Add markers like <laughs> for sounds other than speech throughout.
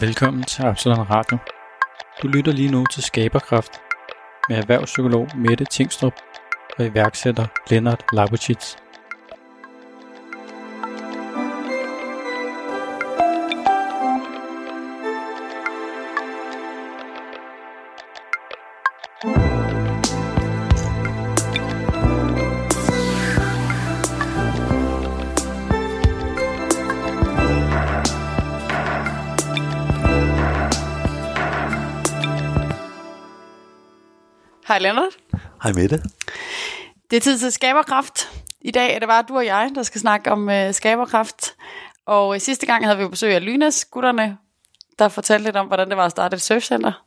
Velkommen til Absalon Radio. Du lytter lige nu til Skaberkraft med erhvervspsykolog Mette Tingstrup og iværksætter Lennart Labuchitz. Hej Mette. Det er tid til skaberkraft. I dag er det bare du og jeg, der skal snakke om uh, skaberkraft. Og uh, sidste gang havde vi besøg af Lynas gutterne, der fortalte lidt om, hvordan det var at starte et surfcenter.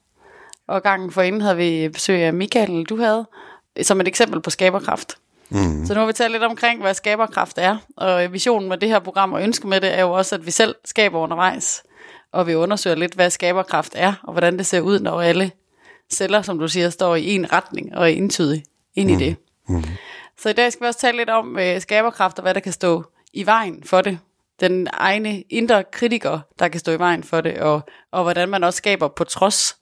Og gangen forinden havde vi besøg af Michael, du havde, som et eksempel på skaberkraft. Mm. Så nu har vi talt lidt omkring, hvad skaberkraft er. Og visionen med det her program og ønske med det er jo også, at vi selv skaber undervejs. Og vi undersøger lidt, hvad skaberkraft er, og hvordan det ser ud, når alle celler, som du siger, står i en retning og er entydig ind i det. Mm. Så i dag skal vi også tale lidt om øh, skaberkraft og hvad der kan stå i vejen for det. Den egne indre kritiker, der kan stå i vejen for det, og, og hvordan man også skaber på trods,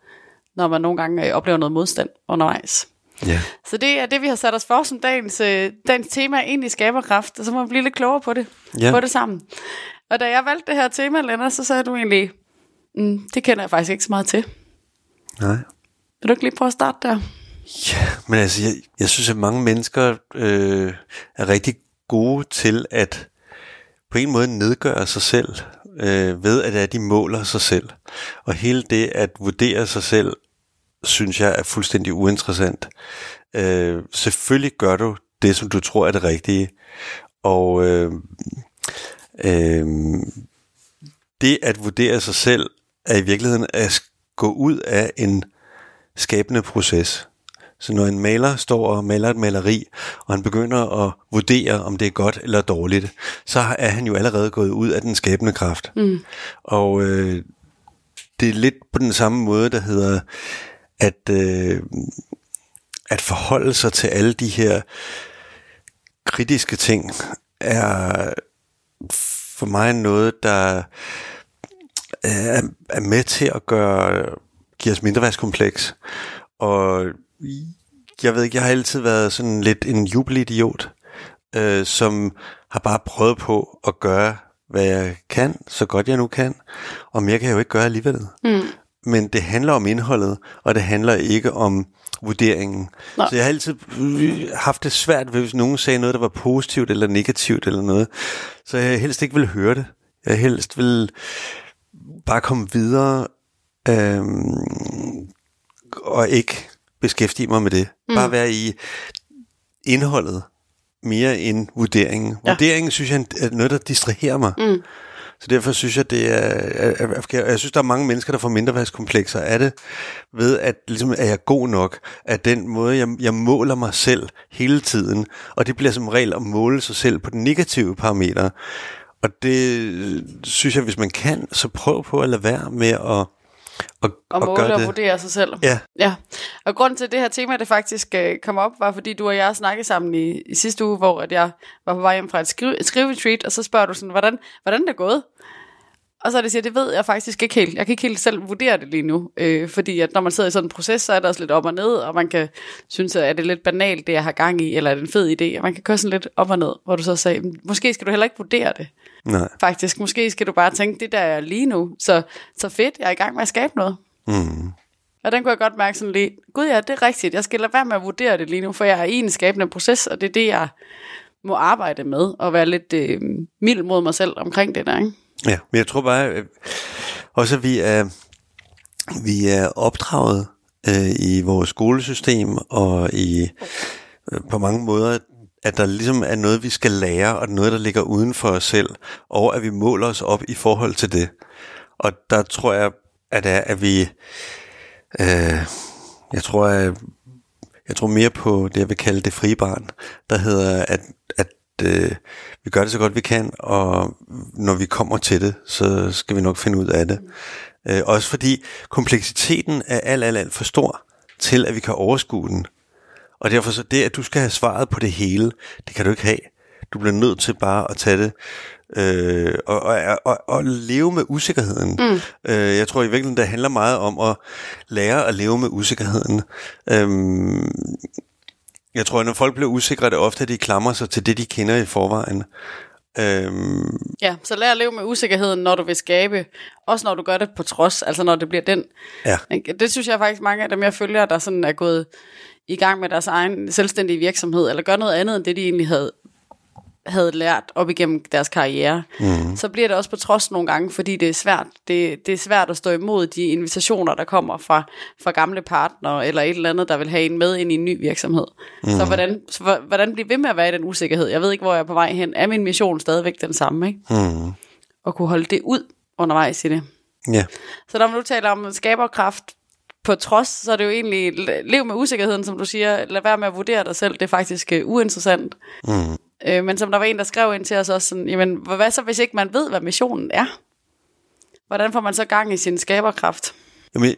når man nogle gange øh, oplever noget modstand undervejs. Ja. Så det er det, vi har sat os for som dagens, øh, dagens tema i skaberkraft, og så må vi blive lidt klogere på det, Ja. på det sammen. Og da jeg valgte det her tema, Lennart, så sagde du egentlig, mm, det kender jeg faktisk ikke så meget til. Nej. Vil du ikke lige prøve at starte der? Ja, men altså, jeg, jeg synes, at mange mennesker øh, er rigtig gode til at på en måde nedgøre sig selv, øh, ved at, at de måler sig selv. Og hele det at vurdere sig selv, synes jeg er fuldstændig uinteressant. Øh, selvfølgelig gør du det, som du tror er det rigtige. Og øh, øh, det at vurdere sig selv, er i virkeligheden at gå ud af en skabende proces. Så når en maler står og maler et maleri, og han begynder at vurdere, om det er godt eller dårligt, så er han jo allerede gået ud af den skabende kraft. Mm. Og øh, det er lidt på den samme måde, der hedder, at, øh, at forholde sig til alle de her kritiske ting, er for mig noget, der er, er med til at gøre give os mindreværdskompleks. Og jeg ved ikke, jeg har altid været sådan lidt en jubelidiot, øh, som har bare prøvet på at gøre, hvad jeg kan, så godt jeg nu kan. Og mere kan jeg jo ikke gøre alligevel. Mm. Men det handler om indholdet, og det handler ikke om vurderingen. Nå. Så jeg har altid øh, haft det svært, hvis nogen sagde noget, der var positivt eller negativt eller noget. Så jeg helst ikke vil høre det. Jeg helst vil bare komme videre øhm, og ikke beskæftige mig med det. Mm. Bare være i indholdet mere end vurderingen. Ja. Vurderingen synes jeg er noget, der distraherer mig. Mm. Så derfor synes jeg, det er, er, er, er, jeg synes, der er mange mennesker, der får mindreværdskomplekser af det, ved at ligesom, er jeg god nok, at den måde, jeg, jeg måler mig selv hele tiden, og det bliver som regel at måle sig selv på den negative parameter. Og det synes jeg, hvis man kan, så prøv på at lade være med at, Og at måle gøre og det. vurdere sig selv. Ja. ja. Og grunden til at det her tema, det faktisk øh, kom op, var fordi du og jeg snakkede sammen i, i sidste uge, hvor at jeg var på vej hjem fra et, skrive, et skriveretreat, og så spørger du sådan, hvordan, hvordan det er gået? Og så er det siger, det ved jeg faktisk ikke helt. Jeg kan ikke helt selv vurdere det lige nu. Øh, fordi at når man sidder i sådan en proces, så er der også lidt op og ned, og man kan synes, at er det lidt banalt, det jeg har gang i, eller er det en fed idé? Og man kan køre sådan lidt op og ned, hvor du så sagde, måske skal du heller ikke vurdere det. Nej. Faktisk, måske skal du bare tænke, det der er lige nu. Så, så fedt, jeg er i gang med at skabe noget. Mm. Og den kunne jeg godt mærke sådan lige, gud ja, det er rigtigt, jeg skal lade være med at vurdere det lige nu, for jeg er i en skabende proces, og det er det, jeg må arbejde med, og være lidt øh, mild mod mig selv omkring det der, ikke? Ja, men jeg tror bare øh, også, at vi er, vi er opdraget øh, i vores skolesystem og i øh, på mange måder, at der ligesom er noget, vi skal lære, og noget, der ligger uden for os selv, og at vi måler os op i forhold til det. Og der tror jeg, at, er, at vi, øh, jeg tror, at, jeg tror mere på det, jeg vil kalde det frie barn, der hedder, at, at øh, vi gør det så godt vi kan, og når vi kommer til det, så skal vi nok finde ud af det. Øh, også fordi kompleksiteten er alt, alt, alt for stor til, at vi kan overskue den. Og derfor så det, at du skal have svaret på det hele, det kan du ikke have. Du bliver nødt til bare at tage det øh, og, og, og, og leve med usikkerheden. Mm. Øh, jeg tror i virkeligheden, det handler meget om at lære at leve med usikkerheden. Øhm, jeg tror, at når folk bliver usikre, er det ofte, at de klamrer sig til det, de kender i forvejen. Øhm. Ja, så lær at leve med usikkerheden, når du vil skabe. Også når du gør det på trods, altså når det bliver den. Ja. Det synes jeg faktisk, mange af dem, jeg følger, der sådan er gået i gang med deres egen selvstændige virksomhed, eller gør noget andet, end det de egentlig havde havde lært op igennem deres karriere, mm. så bliver det også på trods nogle gange, fordi det er svært. Det, det er svært at stå imod de invitationer, der kommer fra, fra gamle partnere, eller et eller andet, der vil have en med ind i en ny virksomhed. Mm. Så hvordan, så hvordan blive ved med at være i den usikkerhed? Jeg ved ikke, hvor jeg er på vej hen. Er min mission stadigvæk den samme? Ikke? Mm. Og kunne holde det ud undervejs i det. Ja. Så når man nu taler om skaberkraft på trods, så er det jo egentlig, lev med usikkerheden, som du siger, lad være med at vurdere dig selv, det er faktisk uh, uinteressant. Mm. Øh, men som der var en, der skrev ind til os også sådan, jamen, hvad så, hvis ikke man ved, hvad missionen er? Hvordan får man så gang i sin skaberkraft? Jamen,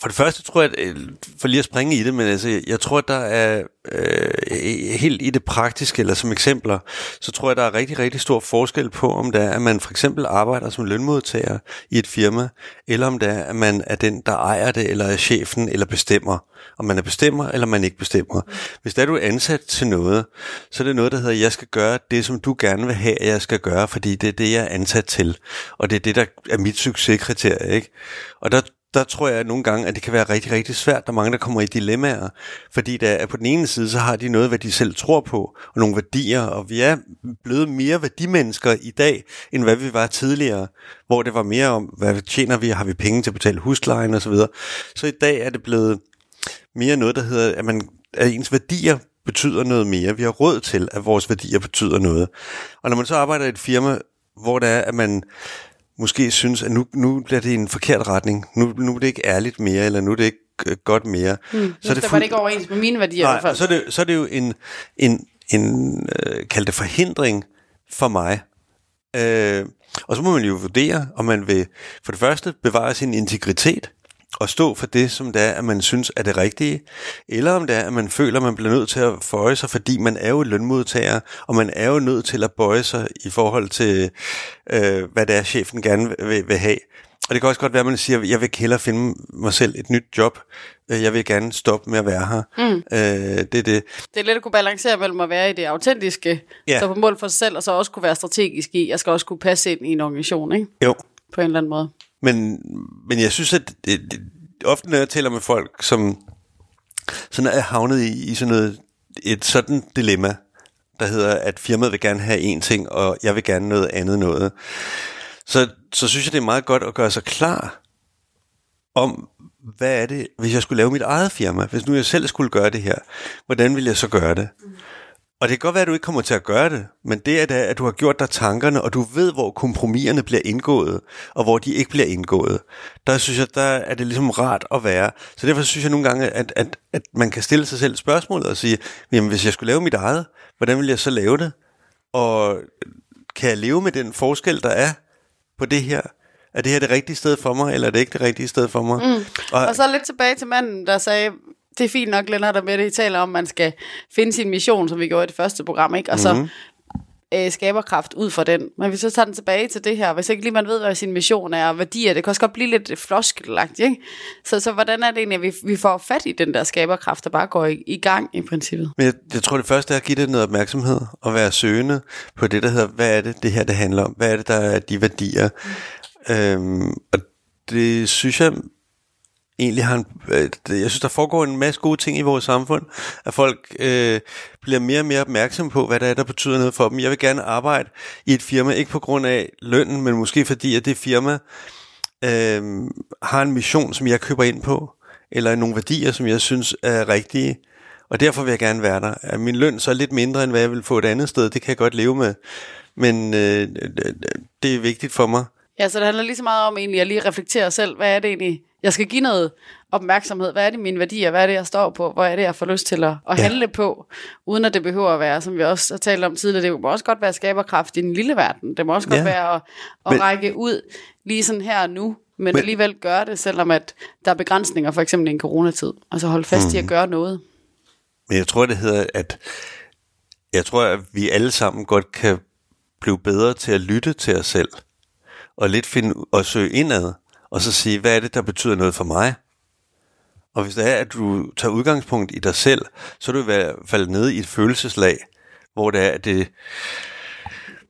for det første tror jeg, at, øh, for lige at springe i det, men altså, jeg tror, at der er øh, helt i det praktiske, eller som eksempler, så tror jeg, der er rigtig, rigtig stor forskel på, om det er, at man for eksempel arbejder som lønmodtager i et firma, eller om det er, at man er den, der ejer det, eller er chefen, eller bestemmer. Om man er bestemmer, eller man ikke bestemmer. Hvis der er du ansat til noget, så er det noget, der hedder, jeg skal gøre det, som du gerne vil have, jeg skal gøre, fordi det er det, jeg er ansat til. Og det er det, der er mit succeskriterie. Ikke? Og der der tror jeg nogle gange, at det kan være rigtig, rigtig svært. Der er mange, der kommer i dilemmaer, fordi der er på den ene side, så har de noget, hvad de selv tror på, og nogle værdier, og vi er blevet mere værdimennesker i dag, end hvad vi var tidligere, hvor det var mere om, hvad tjener vi, har vi penge til at betale huslejen osv. Så, så i dag er det blevet mere noget, der hedder, at, man, at ens værdier betyder noget mere. Vi har råd til, at vores værdier betyder noget. Og når man så arbejder i et firma, hvor det er, at man måske synes, at nu, nu bliver det en forkert retning. Nu, nu er det ikke ærligt mere, eller nu er det ikke øh, godt mere. Hmm. Så er det fuld... ikke overens med mine værdier Nej, i hvert fald. Så er det, så er det jo en, en, en øh, kald det forhindring for mig. Øh, og så må man jo vurdere, om man vil for det første bevare sin integritet, at stå for det, som det er, at man synes er det rigtige, eller om det er, at man føler, at man bliver nødt til at føje sig, fordi man er jo lønmodtager, og man er jo nødt til at bøje sig i forhold til, øh, hvad det er, chefen gerne vil, vil have. Og det kan også godt være, at man siger, at jeg vil hellere finde mig selv et nyt job. Øh, jeg vil gerne stoppe med at være her. Mm. Øh, det er det. Det er lidt at kunne balancere mellem at være i det autentiske, Ja. stå på mål for sig selv, og så også kunne være strategisk i, jeg skal også kunne passe ind i en organisation, ikke? Jo. På en eller anden måde. Men, men jeg synes, at det, det, ofte når jeg taler med folk, som sådan er havnet i, i sådan noget, et sådan dilemma, der hedder, at firmaet vil gerne have én ting, og jeg vil gerne noget andet noget, så, så synes jeg, det er meget godt at gøre sig klar om, hvad er det, hvis jeg skulle lave mit eget firma, hvis nu jeg selv skulle gøre det her, hvordan ville jeg så gøre det? Og det kan godt være, at du ikke kommer til at gøre det, men det er da, at du har gjort dig tankerne, og du ved, hvor kompromiserne bliver indgået, og hvor de ikke bliver indgået. Der synes jeg, der er det ligesom rart at være. Så derfor synes jeg nogle gange, at, at, at man kan stille sig selv spørgsmålet og sige, jamen hvis jeg skulle lave mit eget, hvordan vil jeg så lave det? Og kan jeg leve med den forskel, der er på det her? Er det her det rigtige sted for mig, eller er det ikke det rigtige sted for mig? Mm. Og, og så lidt tilbage til manden, der sagde, det er fint nok, Lennart, der med det, I taler om, at man skal finde sin mission, som vi gjorde i det første program, ikke? og så Mhm. øh, skaber kraft ud fra den. Men hvis så tager den tilbage til det her, hvis ikke lige man ved, hvad sin mission er, og værdier, det kan også godt blive lidt floskelagt, ikke? Så, så hvordan er det egentlig, at vi, vi får fat i den der skaberkraft, der bare går i, i gang i princippet? Men jeg, jeg tror, det første er at give det noget opmærksomhed og være søgende på det, der hedder, hvad er det, det her det handler om? Hvad er det, der er de værdier? Mm. Øhm, og det synes jeg egentlig har en, øh, jeg synes, der foregår en masse gode ting i vores samfund, at folk øh, bliver mere og mere opmærksomme på, hvad der er, der betyder noget for dem. Jeg vil gerne arbejde i et firma, ikke på grund af lønnen, men måske fordi, at det firma øh, har en mission, som jeg køber ind på, eller nogle værdier, som jeg synes er rigtige, og derfor vil jeg gerne være der. At min løn så er lidt mindre, end hvad jeg vil få et andet sted, det kan jeg godt leve med, men øh, det er vigtigt for mig. Ja, så det handler lige så meget om egentlig at lige reflektere selv, hvad er det egentlig, jeg skal give noget opmærksomhed, hvad er det mine værdier, hvad er det, jeg står på, hvad er det, jeg får lyst til at, at Ja. handle på, uden at det behøver at være, som vi også har talt om tidligere, det må også godt være skaberkraft i den lille verden, det må også godt Ja. være at, at Men- række ud lige sådan her og nu, men, men alligevel gøre det, selvom at der er begrænsninger, for eksempel i en coronatid, altså holde fast Mhm. i at gøre noget. Men jeg tror, det hedder, at jeg tror, at vi alle sammen godt kan blive bedre til at lytte til os selv, og lidt finde og søge indad, og så sige, hvad er det, der betyder noget for mig? Og hvis det er, at du tager udgangspunkt i dig selv, så er du i hvert fald nede i et følelseslag, hvor det er, at det,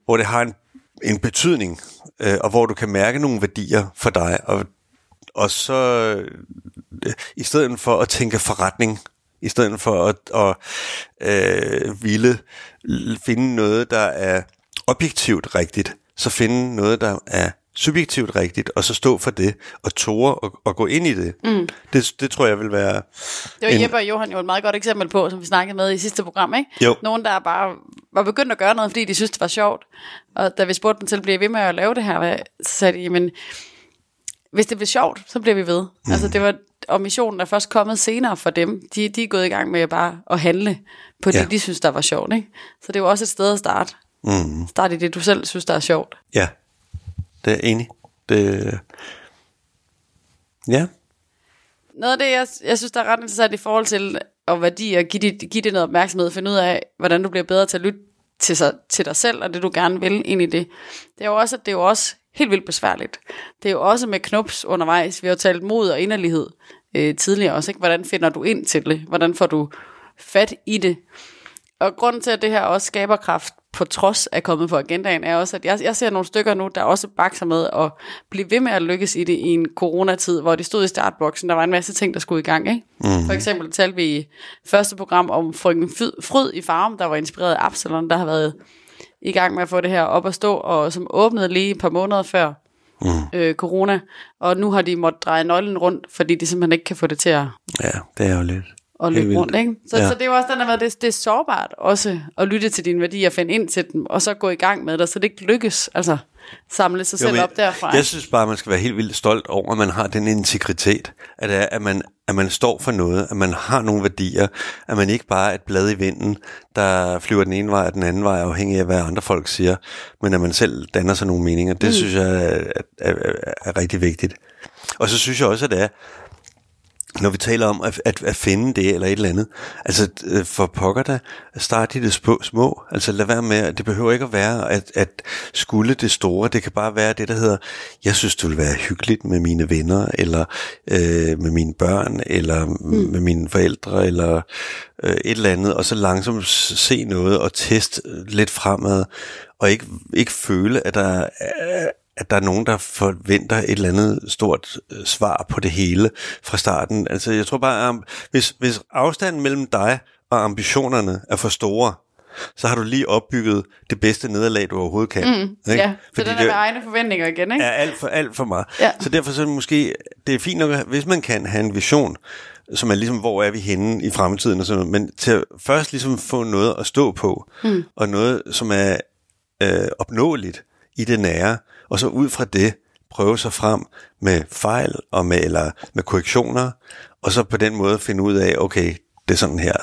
hvor det har en, en betydning, øh, og hvor du kan mærke nogle værdier for dig. Og, og så øh, i stedet for at tænke forretning, i stedet for at, at øh, ville finde noget, der er objektivt rigtigt, så finde noget, der er subjektivt rigtigt, og så stå for det, og tåre og, og gå ind i det. Mm. det. Det tror jeg vil være... Det var en... Jeppe og Johan jo et meget godt eksempel på, som vi snakkede med i sidste program, ikke? Jo. Nogen, der bare var begyndt at gøre noget, fordi de synes, det var sjovt. Og da vi spurgte dem til at blive ved med at lave det her, så sagde de, jamen, hvis det bliver sjovt, så bliver vi ved. Mm. Altså det var, og missionen er først kommet senere for dem. De, de er gået i gang med bare at handle på det, ja. de synes, der var sjovt. Ikke? Så det jo også et sted at starte. Mm. Start i det, du selv synes, der er sjovt. Ja, det er enig. Det... Ja. Noget af det, jeg, jeg synes, der er ret interessant i forhold til at værdi og give det, give det noget opmærksomhed, finde ud af, hvordan du bliver bedre til at lytte til, sig, til dig selv, og det du gerne vil ind i det. Det er jo også, at det er jo også helt vildt besværligt. Det er jo også med knups undervejs. Vi har jo talt mod og inderlighed øh, tidligere også. Ikke? Hvordan finder du ind til det? Hvordan får du fat i det? Og grunden til, at det her også skaber kraft på trods af kommet på agendaen, er også, at jeg, jeg ser nogle stykker nu, der også bakser med at blive ved med at lykkes i det i en coronatid, hvor de stod i startboksen. Der var en masse ting, der skulle i gang. Ikke? Mm. For eksempel talte vi i første program om frøken Fryd i Farm, der var inspireret af Absalon, der har været i gang med at få det her op at stå, og som åbnede lige et par måneder før mm. øh, corona. Og nu har de måttet dreje nøglen rundt, fordi de simpelthen ikke kan få det til at... Ja, det er jo lidt og løbe rundt. Ikke? Så, ja. så det er jo også den der med, at det, det er sårbart også at lytte til dine værdier, finde ind til dem, og så gå i gang med det, så det ikke lykkes. Altså samle sig jo, selv op derfra. Jeg synes bare, at man skal være helt vildt stolt over, at man har den integritet, at, det er, at, man, at man står for noget, at man har nogle værdier, at man ikke bare er et blad i vinden, der flyver den ene vej og den anden vej, afhængig af, hvad andre folk siger, men at man selv danner sig nogle meninger. Det mm. synes jeg er, er, er, er rigtig vigtigt. Og så synes jeg også, at det er, når vi taler om at, at, at finde det eller et eller andet, altså øh, for pokker da, start i det små, små, altså lad være med, det behøver ikke at være at, at skulle det store, det kan bare være det, der hedder, jeg synes det vil være hyggeligt med mine venner, eller øh, med mine børn, eller mm. med mine forældre, eller øh, et eller andet, og så langsomt se noget og teste lidt fremad, og ikke, ikke føle, at der er at der er nogen, der forventer et eller andet stort øh, svar på det hele fra starten. Altså, jeg tror bare, at hvis, hvis afstanden mellem dig og ambitionerne er for store, så har du lige opbygget det bedste nederlag, du overhovedet kan. Mm, ikke? Ja, Fordi så den er med egne forventninger igen, ikke? Er alt for, alt for meget. Ja. Så derfor så er måske, det er fint nok, hvis man kan have en vision, som er ligesom, hvor er vi henne i fremtiden og sådan noget, men til at først ligesom få noget at stå på, mm. og noget, som er øh, opnåeligt i det nære, og så ud fra det prøve sig frem med fejl og med, eller med korrektioner, og så på den måde finde ud af, okay, det er sådan her.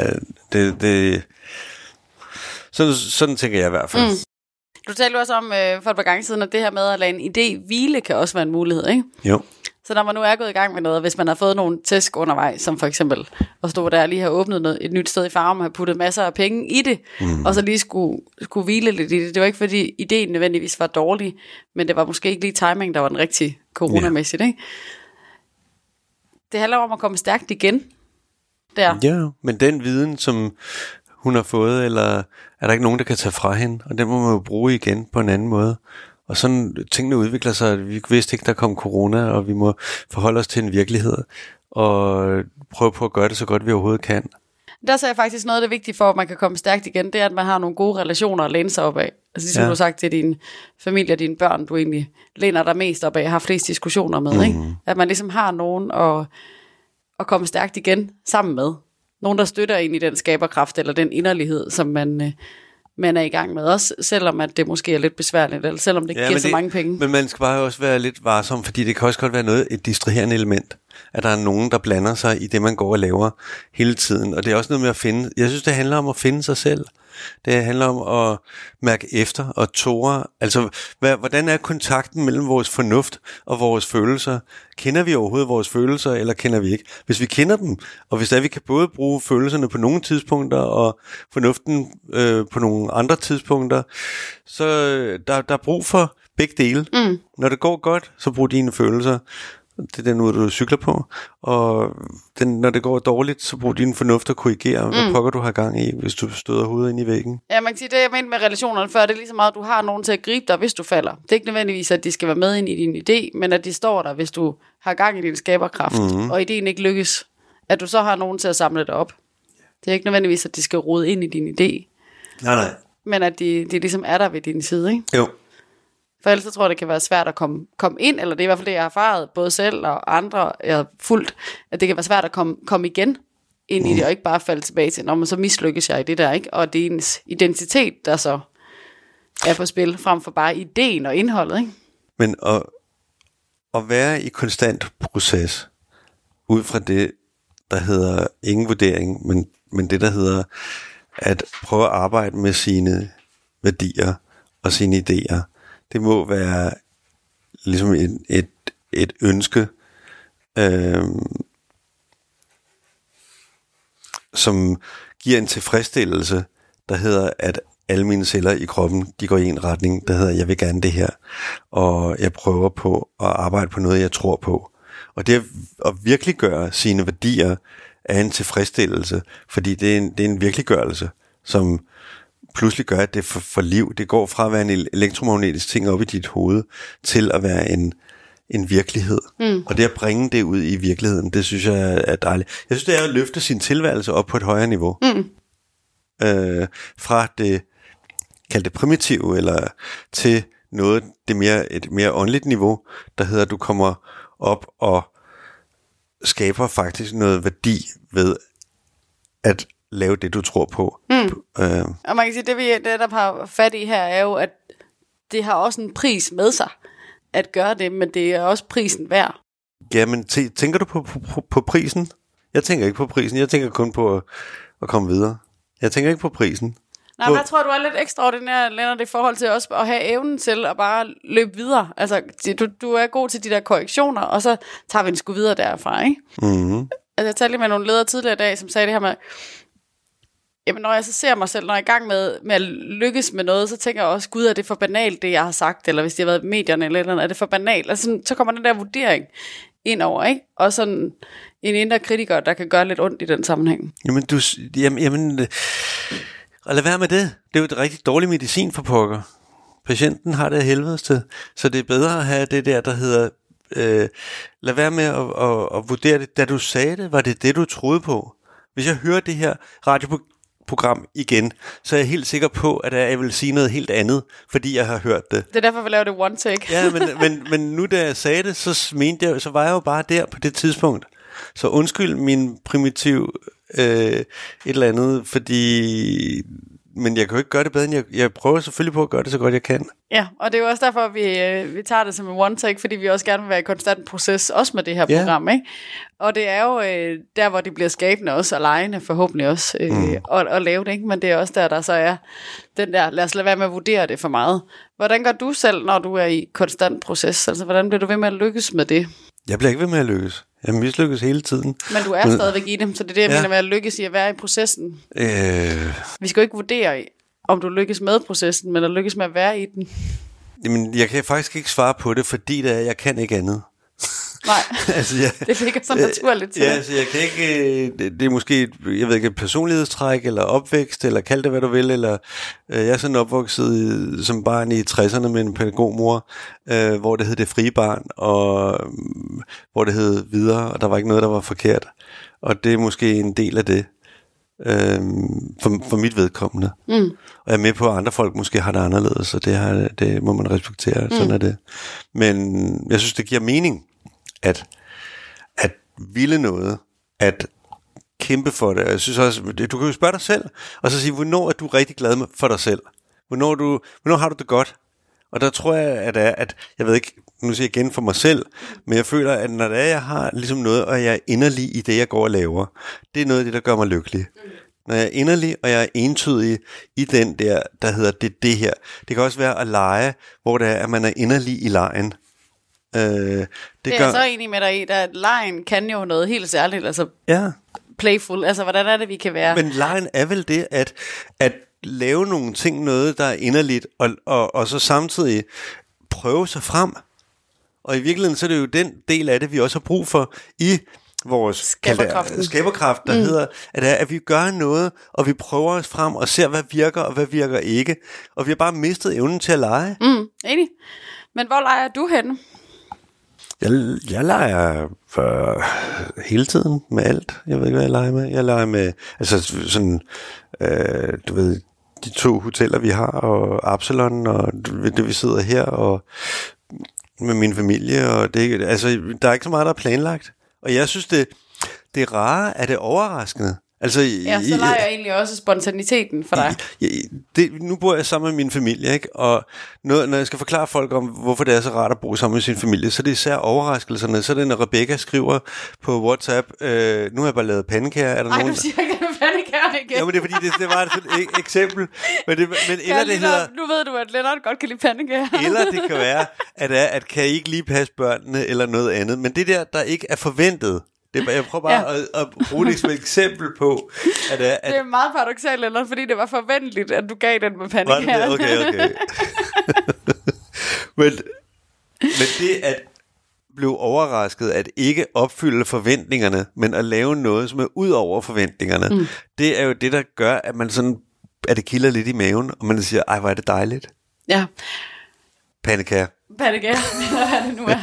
Uh, det, det, sådan, sådan tænker jeg i hvert fald. Mm. Du talte også om øh, for et par gange siden, at det her med at lade en idé hvile kan også være en mulighed, ikke? Jo. Så når man nu er gået i gang med noget, hvis man har fået nogle tæsk undervejs, som for eksempel at stå der og lige have åbnet noget, et nyt sted i farven, have puttet masser af penge i det, mm. og så lige skulle, skulle hvile lidt i det. Det var ikke fordi ideen nødvendigvis var dårlig, men det var måske ikke lige timing, der var den rigtige coronamæssigt. Ikke? Det handler om at komme stærkt igen. Der. Ja, men den viden, som hun har fået, eller er der ikke nogen, der kan tage fra hende, og den må man jo bruge igen på en anden måde. Og sådan tingene udvikler sig. Vi vidste ikke, der kom corona, og vi må forholde os til en virkelighed og prøve på at gøre det så godt, vi overhovedet kan. Der ser jeg faktisk noget af det vigtige for, at man kan komme stærkt igen, det er, at man har nogle gode relationer at læne sig op af. Altså ligesom ja. du har sagt til din familie og dine børn, du egentlig læner dig mest op af, har flest diskussioner med. Mm. Ikke? At man ligesom har nogen at, at komme stærkt igen sammen med. Nogen, der støtter ind i den skaberkraft eller den inderlighed, som man, øh, man er i gang med, også selvom at det måske er lidt besværligt, eller selvom det ikke ja, giver det, så mange penge. Men man skal bare også være lidt varsom, fordi det kan også godt være noget, et distraherende element. at der er nogen, der blander sig i det, man går og laver hele tiden. Og det er også noget med at finde, jeg synes, det handler om at finde sig selv. Det handler om at mærke efter og tåre. Altså, hvad, hvordan er kontakten mellem vores fornuft og vores følelser? Kender vi overhovedet vores følelser, eller kender vi ikke? Hvis vi kender dem, og hvis der vi kan både bruge følelserne på nogle tidspunkter, og fornuften øh, på nogle andre tidspunkter, så øh, der, der er brug for begge dele. Mm. Når det går godt, så brug dine følelser. Det er den måde, du cykler på. Og den, når det går dårligt, så brug din fornuft at korrigere, mm. hvad pokker du har gang i, hvis du støder hovedet ind i væggen. Ja, man kan sige, det jeg mente med relationerne før, det er lige så meget, at du har nogen til at gribe dig, hvis du falder. Det er ikke nødvendigvis, at de skal være med ind i din idé, men at de står der, hvis du har gang i din skaberkraft, mm. og ideen ikke lykkes, at du så har nogen til at samle dig op. Det er ikke nødvendigvis, at de skal rode ind i din idé, Nej, nej. men at de, de ligesom er der ved din side, ikke? Jo. For ellers så tror jeg, det kan være svært at komme, komme ind, eller det er i hvert fald det, jeg har erfaret, både selv og andre, jeg har fulgt, at det kan være svært at komme, komme igen ind i det, og ikke bare falde tilbage til, når man så mislykkes jeg i det der, ikke? Og det er ens identitet, der så er på spil, frem for bare ideen og indholdet, ikke? Men at, at være i konstant proces, ud fra det, der hedder ingen vurdering, men, men det, der hedder at prøve at arbejde med sine værdier og sine idéer, det må være ligesom et, et, et ønske, øh, som giver en tilfredsstillelse, der hedder, at alle mine celler i kroppen, de går i en retning, der hedder, jeg vil gerne det her, og jeg prøver på at arbejde på noget, jeg tror på. Og det at virkeliggøre sine værdier er en tilfredsstillelse, fordi det er en, det er en virkeliggørelse, som pludselig gør, at det for, for liv, det går fra at være en elektromagnetisk ting op i dit hoved, til at være en, en virkelighed. Mm. Og det at bringe det ud i virkeligheden, det synes jeg er dejligt. Jeg synes, det er at løfte sin tilværelse op på et højere niveau. Mm. Øh, fra det, kald det primitive, eller til noget, det mere, et mere åndeligt niveau, der hedder, at du kommer op og skaber faktisk noget værdi ved at lave det, du tror på. Mm. Øh, Og man kan sige, det vi der har fat i her, er jo, at det har også en pris med sig at gøre det, men det er også prisen værd. Jamen, t- tænker du på, på, på, prisen? Jeg tænker ikke på prisen. Jeg tænker kun på at, at komme videre. Jeg tænker ikke på prisen. Nej, men jeg tror, du er lidt ekstraordinær, Lennart, i forhold til også at have evnen til at bare løbe videre. Altså, du, du er god til de der korrektioner, og så tager vi en sgu videre derfra, ikke? Mm-hmm. Altså, jeg talte lige med nogle ledere tidligere i dag, som sagde det her med, jamen når jeg så ser mig selv, når jeg er i gang med, med at lykkes med noget, så tænker jeg også, gud, er det for banalt, det jeg har sagt, eller hvis det har været i medierne eller eller andet, er det for banalt? Altså, sådan, så kommer den der vurdering ind over, ikke? Og sådan en indre kritiker, der kan gøre lidt ondt i den sammenhæng. Jamen, du, jamen, jamen, øh, og lad være med det. Det er jo et rigtig dårlig medicin for pokker. Patienten har det af helvedes til. Så det er bedre at have det der, der hedder, øh, lad være med at, at, at vurdere det. Da du sagde det, var det det, du troede på. Hvis jeg hører det her radio radioprogram igen, så er jeg helt sikker på, at jeg vil sige noget helt andet, fordi jeg har hørt det. Det er derfor, vi laver det one take. Ja, men, <laughs> men, men nu da jeg sagde det, så mente jeg, så var jeg jo bare der på det tidspunkt. Så undskyld min primitiv øh, et eller andet, fordi... Men jeg kan jo ikke gøre det bedre, end jeg, jeg prøver selvfølgelig på at gøre det så godt jeg kan. Ja, og det er jo også derfor, vi, øh, vi tager det som en one take, fordi vi også gerne vil være i konstant proces, også med det her Ja. program, ikke? Og det er jo øh, der, hvor det bliver skabende også, og lejende forhåbentlig også, øh, mm. at, at lave det, ikke? Men det er også der, der så er den der, lad os lade være med at vurdere det for meget. Hvordan gør du selv, når du er i konstant proces? Altså, hvordan bliver du ved med at lykkes med det? Jeg bliver ikke ved med at lykkes. Jeg mislykkes hele tiden. Men du er Men- stadigvæk i det, så det er det, jeg ja. mener med at lykkes i at være i processen. Øh, Vi skal jo ikke vurdere, om du lykkes med processen, men at lykkes med at være i den. jamen, jeg kan faktisk ikke svare på det, fordi det er, jeg kan ikke andet. Nej, <laughs> altså, jeg, det ligger så naturligt til. Ja, altså jeg kan ikke, øh, det, det er måske, jeg ved ikke, personlighedstræk, eller opvækst, eller kald det hvad du vil, eller øh, jeg er sådan opvokset i, som barn i 60'erne med en pædagogmor, øh, hvor det hed det frie barn, og øh, hvor det hed videre, og der var ikke noget, der var forkert. Og det er måske en del af det, øh, for, for mit vedkommende. Mm. Og jeg er med på, at andre folk måske har det anderledes, og det, har, det må man respektere, mm. sådan er det. Men jeg synes, det giver mening, at, at ville noget, at kæmpe for det. Jeg synes også, du kan jo spørge dig selv, og så sige, hvornår er du rigtig glad for dig selv? Hvornår, du, hvornår har du det godt? Og der tror jeg, at, er, at jeg ved ikke, nu siger jeg igen for mig selv, men jeg føler, at når det er, jeg har ligesom noget, og jeg er inderlig i det, jeg går og laver, det er noget af det, der gør mig lykkelig. Når jeg er inderlig, og jeg er entydig i den der, der hedder det det her. Det kan også være at lege, hvor det er, at man er inderlig i lejen. Øh, det, Det er jeg så enig med dig i, at lejen kan jo noget helt særligt, altså Ja, playful. Altså, hvordan er det, vi kan være? men lejen er vel det, at, at lave nogle ting, noget, der er inderligt, og, og, og så samtidig prøve sig frem. Og i virkeligheden, så er det jo den del af det, vi også har brug for i vores skaberkraft, der mm. hedder, at, er, at vi gør noget, og vi prøver os frem, og ser, hvad virker, og hvad virker ikke. Og vi har bare mistet evnen til at lege. Mm, enig. Men hvor leger du henne? Jeg, jeg leger for hele tiden med alt. Jeg ved ikke, hvad jeg leger med. Jeg leger med, altså sådan, øh, du ved, de to hoteller, vi har, og Absalon, og det, vi sidder her, og med min familie, og det, altså, der er ikke så meget, der er planlagt. Og jeg synes, det, det rare, er det overraskende. Altså, Ja, så leger jeg egentlig også spontaniteten for dig. Ja, det, nu bor jeg sammen med min familie, ikke? og noget, når jeg skal forklare folk om, hvorfor det er så rart at bo sammen med sin familie, så er det især overraskelserne. Så er det, når Rebecca skriver på WhatsApp, øh, nu har jeg bare lavet pandekager, er der Nej, nogen... du siger ikke, at pandekærne igen. Ja, men det er fordi, det, det var et sådan eksempel. Men, det, men eller det hedder, Nu ved du, at Lennart godt kan lide pandekager. eller det kan <laughs> være, at, at kan I ikke lige passe børnene, eller noget andet. Men det der, der ikke er forventet, det jeg prøver bare Ja. at, at bruge det som et eksempel på, at, er, at Det er meget paradoxalt, Lennart, fordi det var forventeligt, at du gav den med pandekager. det? Okay, okay. <laughs> men, men det at blive overrasket, at ikke opfylde forventningerne, men at lave noget, som er ud over forventningerne, mm. det er jo det, der gør, at man sådan, at det kilder lidt i maven, og man siger, ej, hvor er det dejligt. Ja, Pandekager. Pandekager, <laughs> eller hvad det nu er.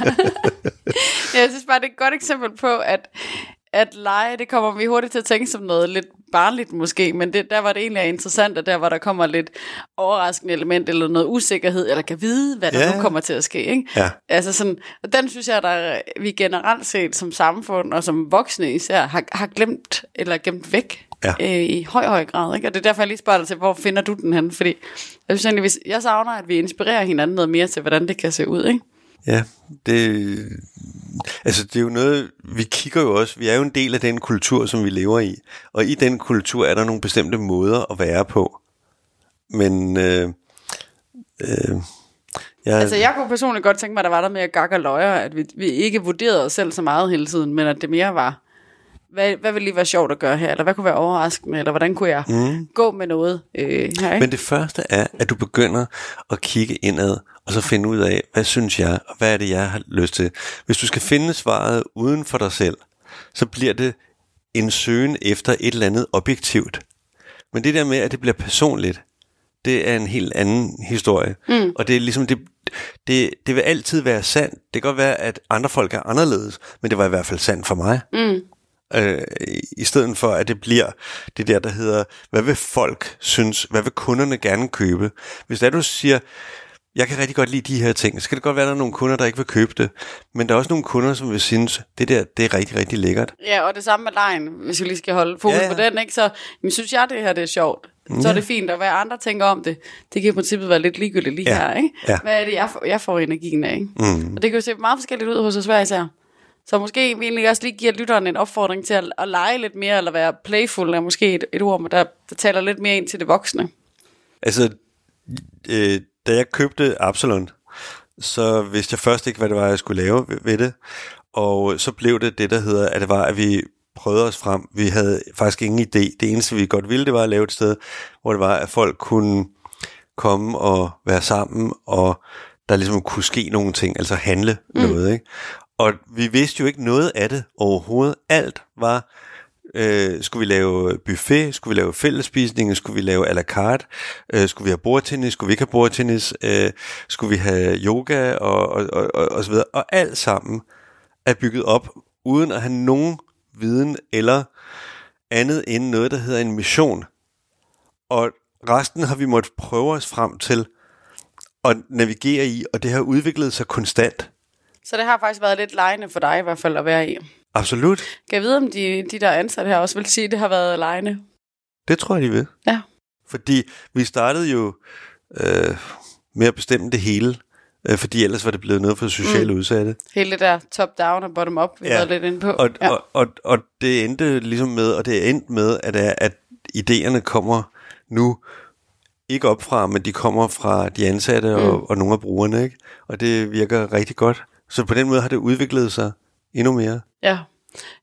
<laughs> jeg synes bare, det er et godt eksempel på, at at lege, det kommer vi hurtigt til at tænke som noget lidt barnligt måske, men det, der var det egentlig er interessant, at der hvor der kommer lidt overraskende element, eller noget usikkerhed, eller kan vide, hvad der Ja. nu kommer til at ske. Ikke? Ja. Altså sådan, og den synes jeg, der vi generelt set som samfund, og som voksne især, har, har glemt, eller gemt væk Ja. øh, i høj, høj grad. Ikke? Og det er derfor, jeg lige spørger dig til, hvor finder du den hen? Fordi jeg synes egentlig, hvis, jeg savner, at vi inspirerer hinanden noget mere til, hvordan det kan se ud. Ikke? Ja, det, altså det er jo noget, vi kigger jo også, vi er jo en del af den kultur, som vi lever i, og i den kultur er der nogle bestemte måder at være på. Men øh, øh, jeg, Altså, jeg kunne personligt godt tænke mig, at der var der mere gak og løjer, at vi, vi ikke vurderede os selv så meget hele tiden, men at det mere var, hvad, hvad vil lige være sjovt at gøre her, eller hvad kunne være overraskende, eller hvordan kunne jeg mm. gå med noget øh, her, ikke? Men det første er, at du begynder at kigge indad, og så finde ud af, hvad synes jeg, og hvad er det, jeg har lyst til. Hvis du skal finde svaret uden for dig selv, så bliver det en søgen efter et eller andet objektivt. Men det der med, at det bliver personligt, det er en helt anden historie. Mm. Og det er ligesom, det, det, det vil altid være sandt. Det kan godt være, at andre folk er anderledes, men det var i hvert fald sandt for mig. Mm. Øh, I stedet for, at det bliver det der, der hedder, hvad vil folk synes, hvad vil kunderne gerne købe? Hvis det er, du siger, jeg kan rigtig godt lide de her ting, så kan det godt være, at der er nogle kunder, der ikke vil købe det. Men der er også nogle kunder, som vil synes, det der, det er rigtig, rigtig lækkert. Ja, og det samme med lejen, hvis vi lige skal holde fokus Ja, ja, ja. på den, ikke? Så jamen, synes jeg, det her det er sjovt. Så er det fint, og hvad andre tænker om det, det kan i princippet være lidt ligegyldigt lige Ja, her, ikke? ja. Hvad er det, jeg får, jeg får energien af, ikke? Mm. Og det kan jo se meget forskelligt ud hos os hver især. Så måske vi egentlig også lige giver lytteren en opfordring til at, at lege lidt mere, eller være playful, er måske et, et ord, der, der taler lidt mere ind til det voksne. Altså, øh, da jeg købte Absalon, så vidste jeg først ikke, hvad det var, jeg skulle lave ved, ved det. Og så blev det det, der hedder, at det var, at vi prøvede os frem. Vi havde faktisk ingen idé. Det eneste, vi godt ville, det var at lave et sted, hvor det var, at folk kunne komme og være sammen, og der ligesom kunne ske nogle ting, altså handle mm. noget. Ikke? Og vi vidste jo ikke noget af det overhovedet. Alt var Øh, skulle vi lave buffet? Skulle vi lave fællesspisninger? Skulle vi lave à la carte? Øh, skulle vi have bordtennis? Skulle vi ikke have bordtennis? Øh, skulle vi have yoga? Og, og, og, og, og så videre. Og alt sammen er bygget op uden at have nogen viden eller andet end noget, der hedder en mission. Og resten har vi måttet prøve os frem til at navigere i, og det har udviklet sig konstant. Så det har faktisk været lidt lejende for dig i hvert fald at være i. Absolut. Kan jeg vide, om de, de der er ansat her også vil sige, at det har været lejende? Det tror jeg, de vil. Ja. Fordi vi startede jo øh, med at bestemme det hele, øh, fordi ellers var det blevet noget for sociale mm. udsatte. Hele det der top-down og bottom-up, vi ja. lidt inde på. Og, ja. og, og, og det endte ligesom med, og det er endt med, at, at idéerne kommer nu ikke op fra, men de kommer fra de ansatte mm. og, og nogle af brugerne, ikke? Og det virker rigtig godt. Så på den måde har det udviklet sig endnu mere. Ja,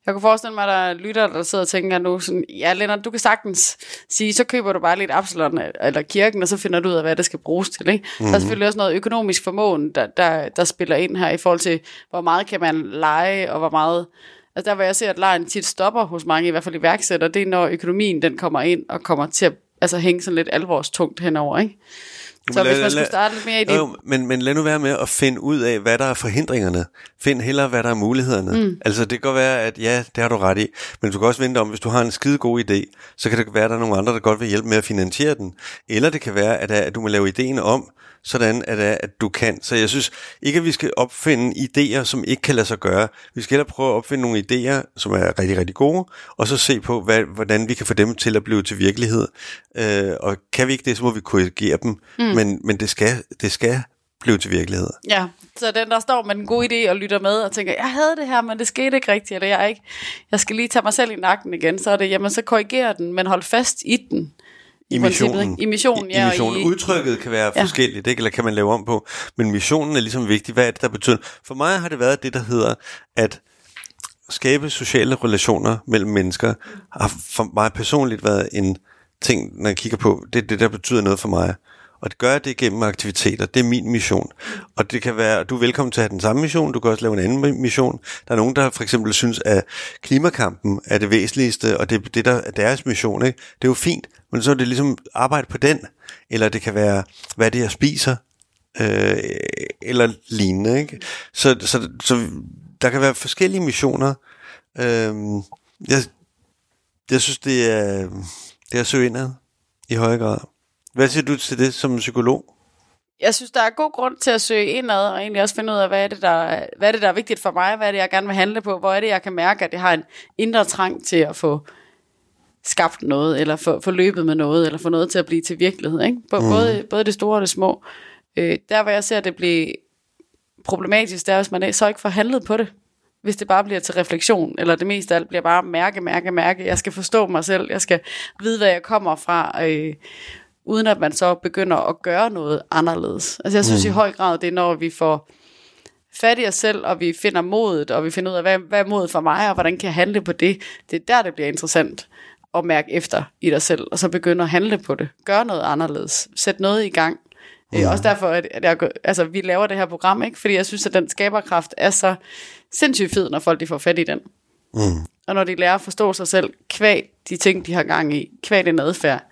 jeg kunne forestille mig, at der er lytter, der sidder og tænker nu, sådan, ja Lennart, du kan sagtens sige, så køber du bare lidt Absalon eller kirken, og så finder du ud af, hvad det skal bruges til. Ikke? Mm-hmm. Der er mhm. selvfølgelig også noget økonomisk formåen, der, der, der spiller ind her, i forhold til, hvor meget kan man lege, og hvor meget... Altså der, hvor jeg ser, at lejen tit stopper hos mange, i hvert fald iværksætter, det er, når økonomien den kommer ind og kommer til at altså, hænge sådan lidt alvorstungt henover. Ikke? Så lad, hvis man skulle starte lidt mere i det. Jo, men, men lad nu være med at finde ud af, hvad der er forhindringerne. Find heller, hvad der er mulighederne. Mm. Altså det kan godt være, at ja, det har du ret i. Men du kan også vente om, hvis du har en skide god idé, så kan det være, at der er nogle andre, der godt vil hjælpe med at finansiere den. Eller det kan være, at, at du må lave ideen om, sådan at, at du kan. Så jeg synes ikke, at vi skal opfinde idéer, som ikke kan lade sig gøre. Vi skal hellere prøve at opfinde nogle idéer, som er rigtig, rigtig gode, og så se på, hvad, hvordan vi kan få dem til at blive til virkelighed. Øh, og kan vi ikke det, så må vi korrigere dem. Mm. Men, men det, skal, det skal blive til virkelighed. Ja, så den, der står med en god idé og lytter med og tænker, jeg havde det her, men det skete ikke rigtigt, eller jeg, ikke, jeg skal lige tage mig selv i nakken igen, så er det, jamen så korrigerer den, men hold fast i den. I, missionen. I missionen, ja. I, missionen. I, Udtrykket kan være ja. forskelligt, ikke? eller kan man lave om på, men missionen er ligesom vigtig. Hvad er det, der betyder? For mig har det været det, der hedder, at skabe sociale relationer mellem mennesker, har for mig personligt været en ting, når jeg kigger på, det er det, der betyder noget for mig. Og det gør det gennem aktiviteter. Det er min mission. Og det kan være, at du er velkommen til at have den samme mission. Du kan også lave en anden mission. Der er nogen, der for eksempel synes, at klimakampen er det væsentligste, og det det, der er deres mission. Ikke? Det er jo fint, men så er det ligesom arbejde på den. Eller det kan være, hvad det er, jeg spiser. Øh, eller lignende. Ikke? Så, så, så der kan være forskellige missioner. Øh, jeg, jeg synes, det er, det er at søge indad i høj grad. Hvad siger du til det som psykolog? Jeg synes, der er god grund til at søge indad, og egentlig også finde ud af, hvad er, det, der, hvad er det, der er vigtigt for mig, hvad er det, jeg gerne vil handle på, hvor er det, jeg kan mærke, at jeg har en indre trang til at få skabt noget, eller få, få løbet med noget, eller få noget til at blive til virkelighed. Ikke? Både, mm. både, både det store og det små. Øh, der, hvor jeg ser, at det bliver problematisk, det er, hvis man så ikke får handlet på det. Hvis det bare bliver til refleksion, eller det meste af alt bliver bare mærke, mærke, mærke. Jeg skal forstå mig selv, jeg skal vide, hvad jeg kommer fra. Øh, uden at man så begynder at gøre noget anderledes. Altså jeg synes mm. i høj grad, det er når vi får fat i os selv, og vi finder modet, og vi finder ud af, hvad, hvad er modet for mig, og hvordan kan jeg handle på det. Det er der, det bliver interessant at mærke efter i dig selv, og så begynde at handle på det. Gør noget anderledes. Sæt noget i gang. Mm. Øh, også derfor, at jeg, altså, vi laver det her program, ikke? fordi jeg synes, at den skaberkraft er så sindssygt fed, når folk de får fat i den. Mm. Og når de lærer at forstå sig selv, kvæg de ting, de har gang i, kvæg den adfærd,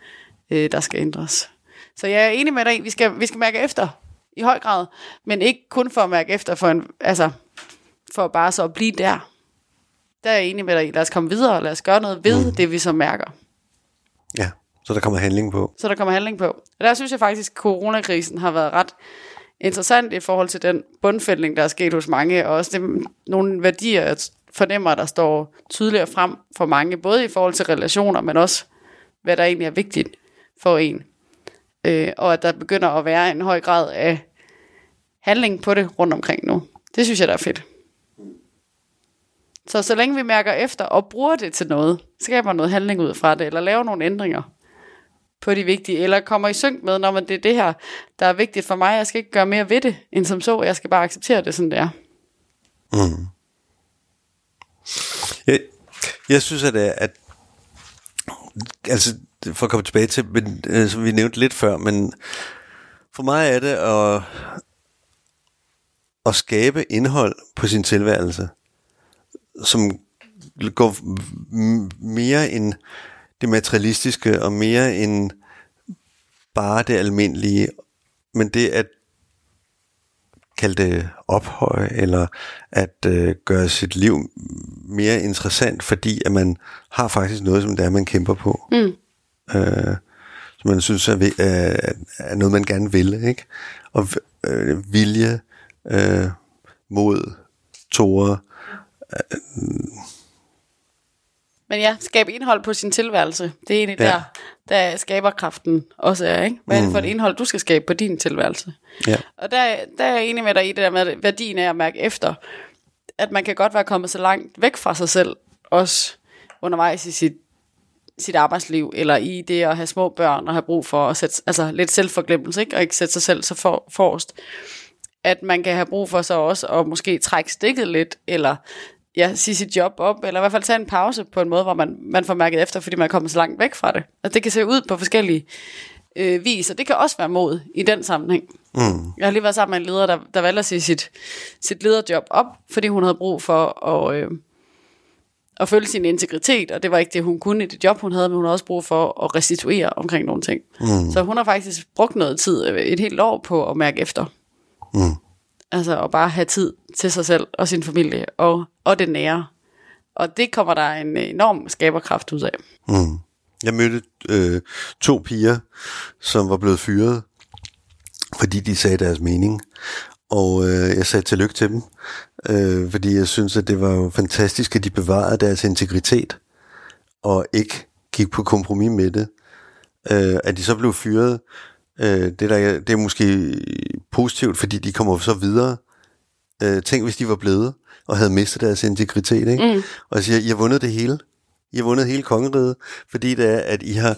øh, der skal ændres. Så jeg er enig med dig, vi skal, vi skal mærke efter i høj grad, men ikke kun for at mærke efter, for, en, altså, for bare så at blive der. Der er jeg enig med dig lad os komme videre, lad os gøre noget ved mm. det, vi så mærker. Ja, så der kommer handling på. Så der kommer handling på. Og der synes jeg faktisk, at coronakrisen har været ret interessant i forhold til den bundfældning, der er sket hos mange, og også det, nogle værdier, jeg fornemmer, der står tydeligere frem for mange, både i forhold til relationer, men også hvad der egentlig er vigtigt for en. Øh, og at der begynder at være en høj grad af handling på det rundt omkring nu. Det synes jeg, der er fedt. Så så længe vi mærker efter og bruger det til noget, skaber noget handling ud fra det, eller laver nogle ændringer på de vigtige, eller kommer i synk med, når man det er det her, der er vigtigt for mig, jeg skal ikke gøre mere ved det, end som så, jeg skal bare acceptere det, sådan det er. Mm. Jeg, jeg synes, at, at altså, for at komme tilbage til, men, øh, som vi nævnte lidt før, men for mig er det at, at skabe indhold på sin tilværelse, som går mere end det materialistiske, og mere end bare det almindelige, men det at kalde det ophøje, eller at øh, gøre sit liv mere interessant, fordi at man har faktisk noget, som det er, man kæmper på. Mm øh, som man synes er, er, er noget, man gerne vil. Ikke? Og øh, vilje, øh, mod, tårer. Øh, Men ja, skabe indhold på sin tilværelse. Det er egentlig Ja. der, der skaberkraften også er, ikke? Hvad er det for et indhold, du skal skabe på din tilværelse? Ja. Og der, der er jeg enig med dig i det der med værdien af at mærke efter. At man kan godt være kommet så langt væk fra sig selv, også undervejs i sit, sit arbejdsliv, eller i det at have små børn og have brug for at sætte, altså lidt selvforglemmelse, ikke? og ikke sætte sig selv så for, forrest. At man kan have brug for så også at måske trække stikket lidt, eller ja, sige sit job op, eller i hvert fald tage en pause på en måde, hvor man, man får mærket efter, fordi man er kommet så langt væk fra det. Og det kan se ud på forskellige øh, vis, og det kan også være mod i den sammenhæng. Mm. Jeg har lige været sammen med en leder, der, der valgte at sige sit, sit lederjob op, fordi hun havde brug for at, øh, at følge sin integritet, og det var ikke det, hun kunne i det job, hun havde, men hun havde også brug for at restituere omkring nogle ting. Mm. Så hun har faktisk brugt noget tid, øh, et helt år på at mærke efter. Mm. Altså at bare have tid til sig selv og sin familie og, og det nære. Og det kommer der en enorm skaberkraft ud af. Mm. Jeg mødte øh, to piger, som var blevet fyret, fordi de sagde deres mening. Og øh, jeg sagde tillykke til dem, øh, fordi jeg synes, at det var jo fantastisk, at de bevarede deres integritet, og ikke gik på kompromis med det. Øh, at de så blev fyret, øh, det, der, det er måske positivt, fordi de kommer så videre. Øh, tænk, hvis de var blevet og havde mistet deres integritet. Ikke? Mm. Og jeg siger, I har vundet det hele. I har vundet hele kongeriget, fordi det er, at I har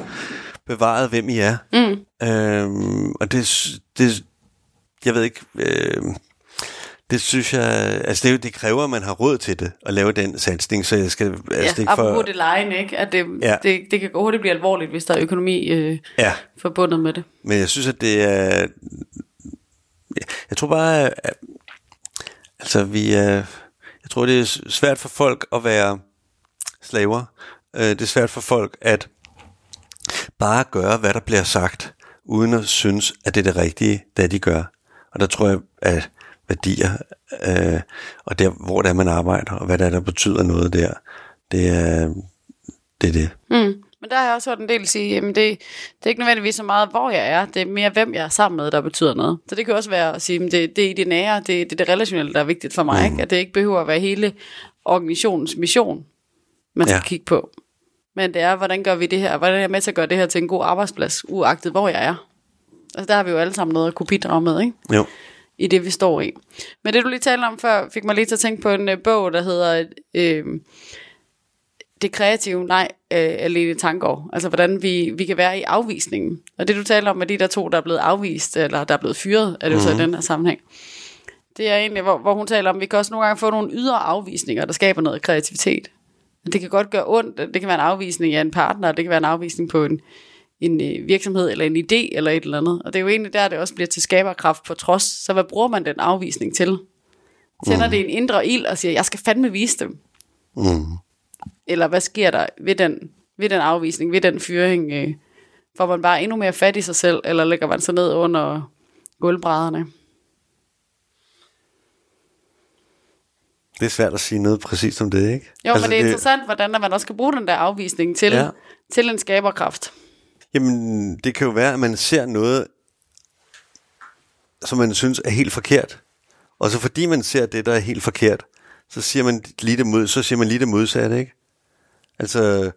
bevaret, hvem I er. Mm. Øhm, og det, det, jeg ved ikke, øh, det synes jeg, altså det, det kræver, at man har råd til det, at lave den satsning, så jeg skal, altså det Ja, ikke apropos for, det lejen, ikke? At det, Ja. ja. det, det kan hurtigt blive alvorligt, hvis der er økonomi øh, ja, forbundet med det. men jeg synes, at det er, jeg tror bare, at, altså vi er, jeg tror, det er svært for folk at være slaver. Øh, Det er svært for folk at bare gøre, hvad der bliver sagt, uden at synes, at det er det rigtige, det de gør. Og der tror jeg, at værdier, øh, og der, hvor det er, man arbejder, og hvad der er, der betyder noget der, det er det. Er det. Mm. Men der har jeg også hørt en del sige, at det, det er ikke nødvendigvis så meget, hvor jeg er, det er mere, hvem jeg er sammen med, der betyder noget. Så det kan også være at sige, at det, det er i det nære, det, det er det relationelle, der er vigtigt for mig. Mm. Ikke? At det ikke behøver at være hele organisationens mission, man skal Ja. kigge på. Men det er, hvordan gør vi det her? Hvordan er jeg med til at gøre det her til en god arbejdsplads, uagtet hvor jeg er? Altså der har vi jo alle sammen noget at kunne bidrage med, ikke? Jo. i det, vi står i. Men det, du lige talte om før, fik mig lige til at tænke på en øh, bog, der hedder øh, Det kreative nej øh, af Lene Tangård. Altså, hvordan vi, vi kan være i afvisningen. Og det, du taler om med de der to, der er blevet afvist, eller der er blevet fyret, er det jo så i den her sammenhæng. Det er egentlig, hvor, hvor hun taler om, at vi kan også nogle gange få nogle ydre afvisninger, der skaber noget kreativitet. Det kan godt gøre ondt. Det kan være en afvisning af en partner, det kan være en afvisning på en, en øh, virksomhed eller en idé eller et eller andet. Og det er jo egentlig der, det også bliver til skaberkraft på trods. Så hvad bruger man den afvisning til? Tænder det en indre ild og siger, jeg skal fandme vise dem? Mm. Eller hvad sker der ved den, ved den afvisning, ved den fyring? Øh, får man bare endnu mere fat i sig selv, eller lægger man sig ned under gulvbrædderne? Det er svært at sige noget præcis om det, ikke? Jo, altså, men det er interessant, hvordan man også kan bruge den der afvisning til, ja. til en skaberkraft. Jamen, det kan jo være, at man ser noget, som man synes er helt forkert. Og så fordi man ser det, der er helt forkert, så siger man lige det, mod, så siger man lige det modsatte, ikke? Altså,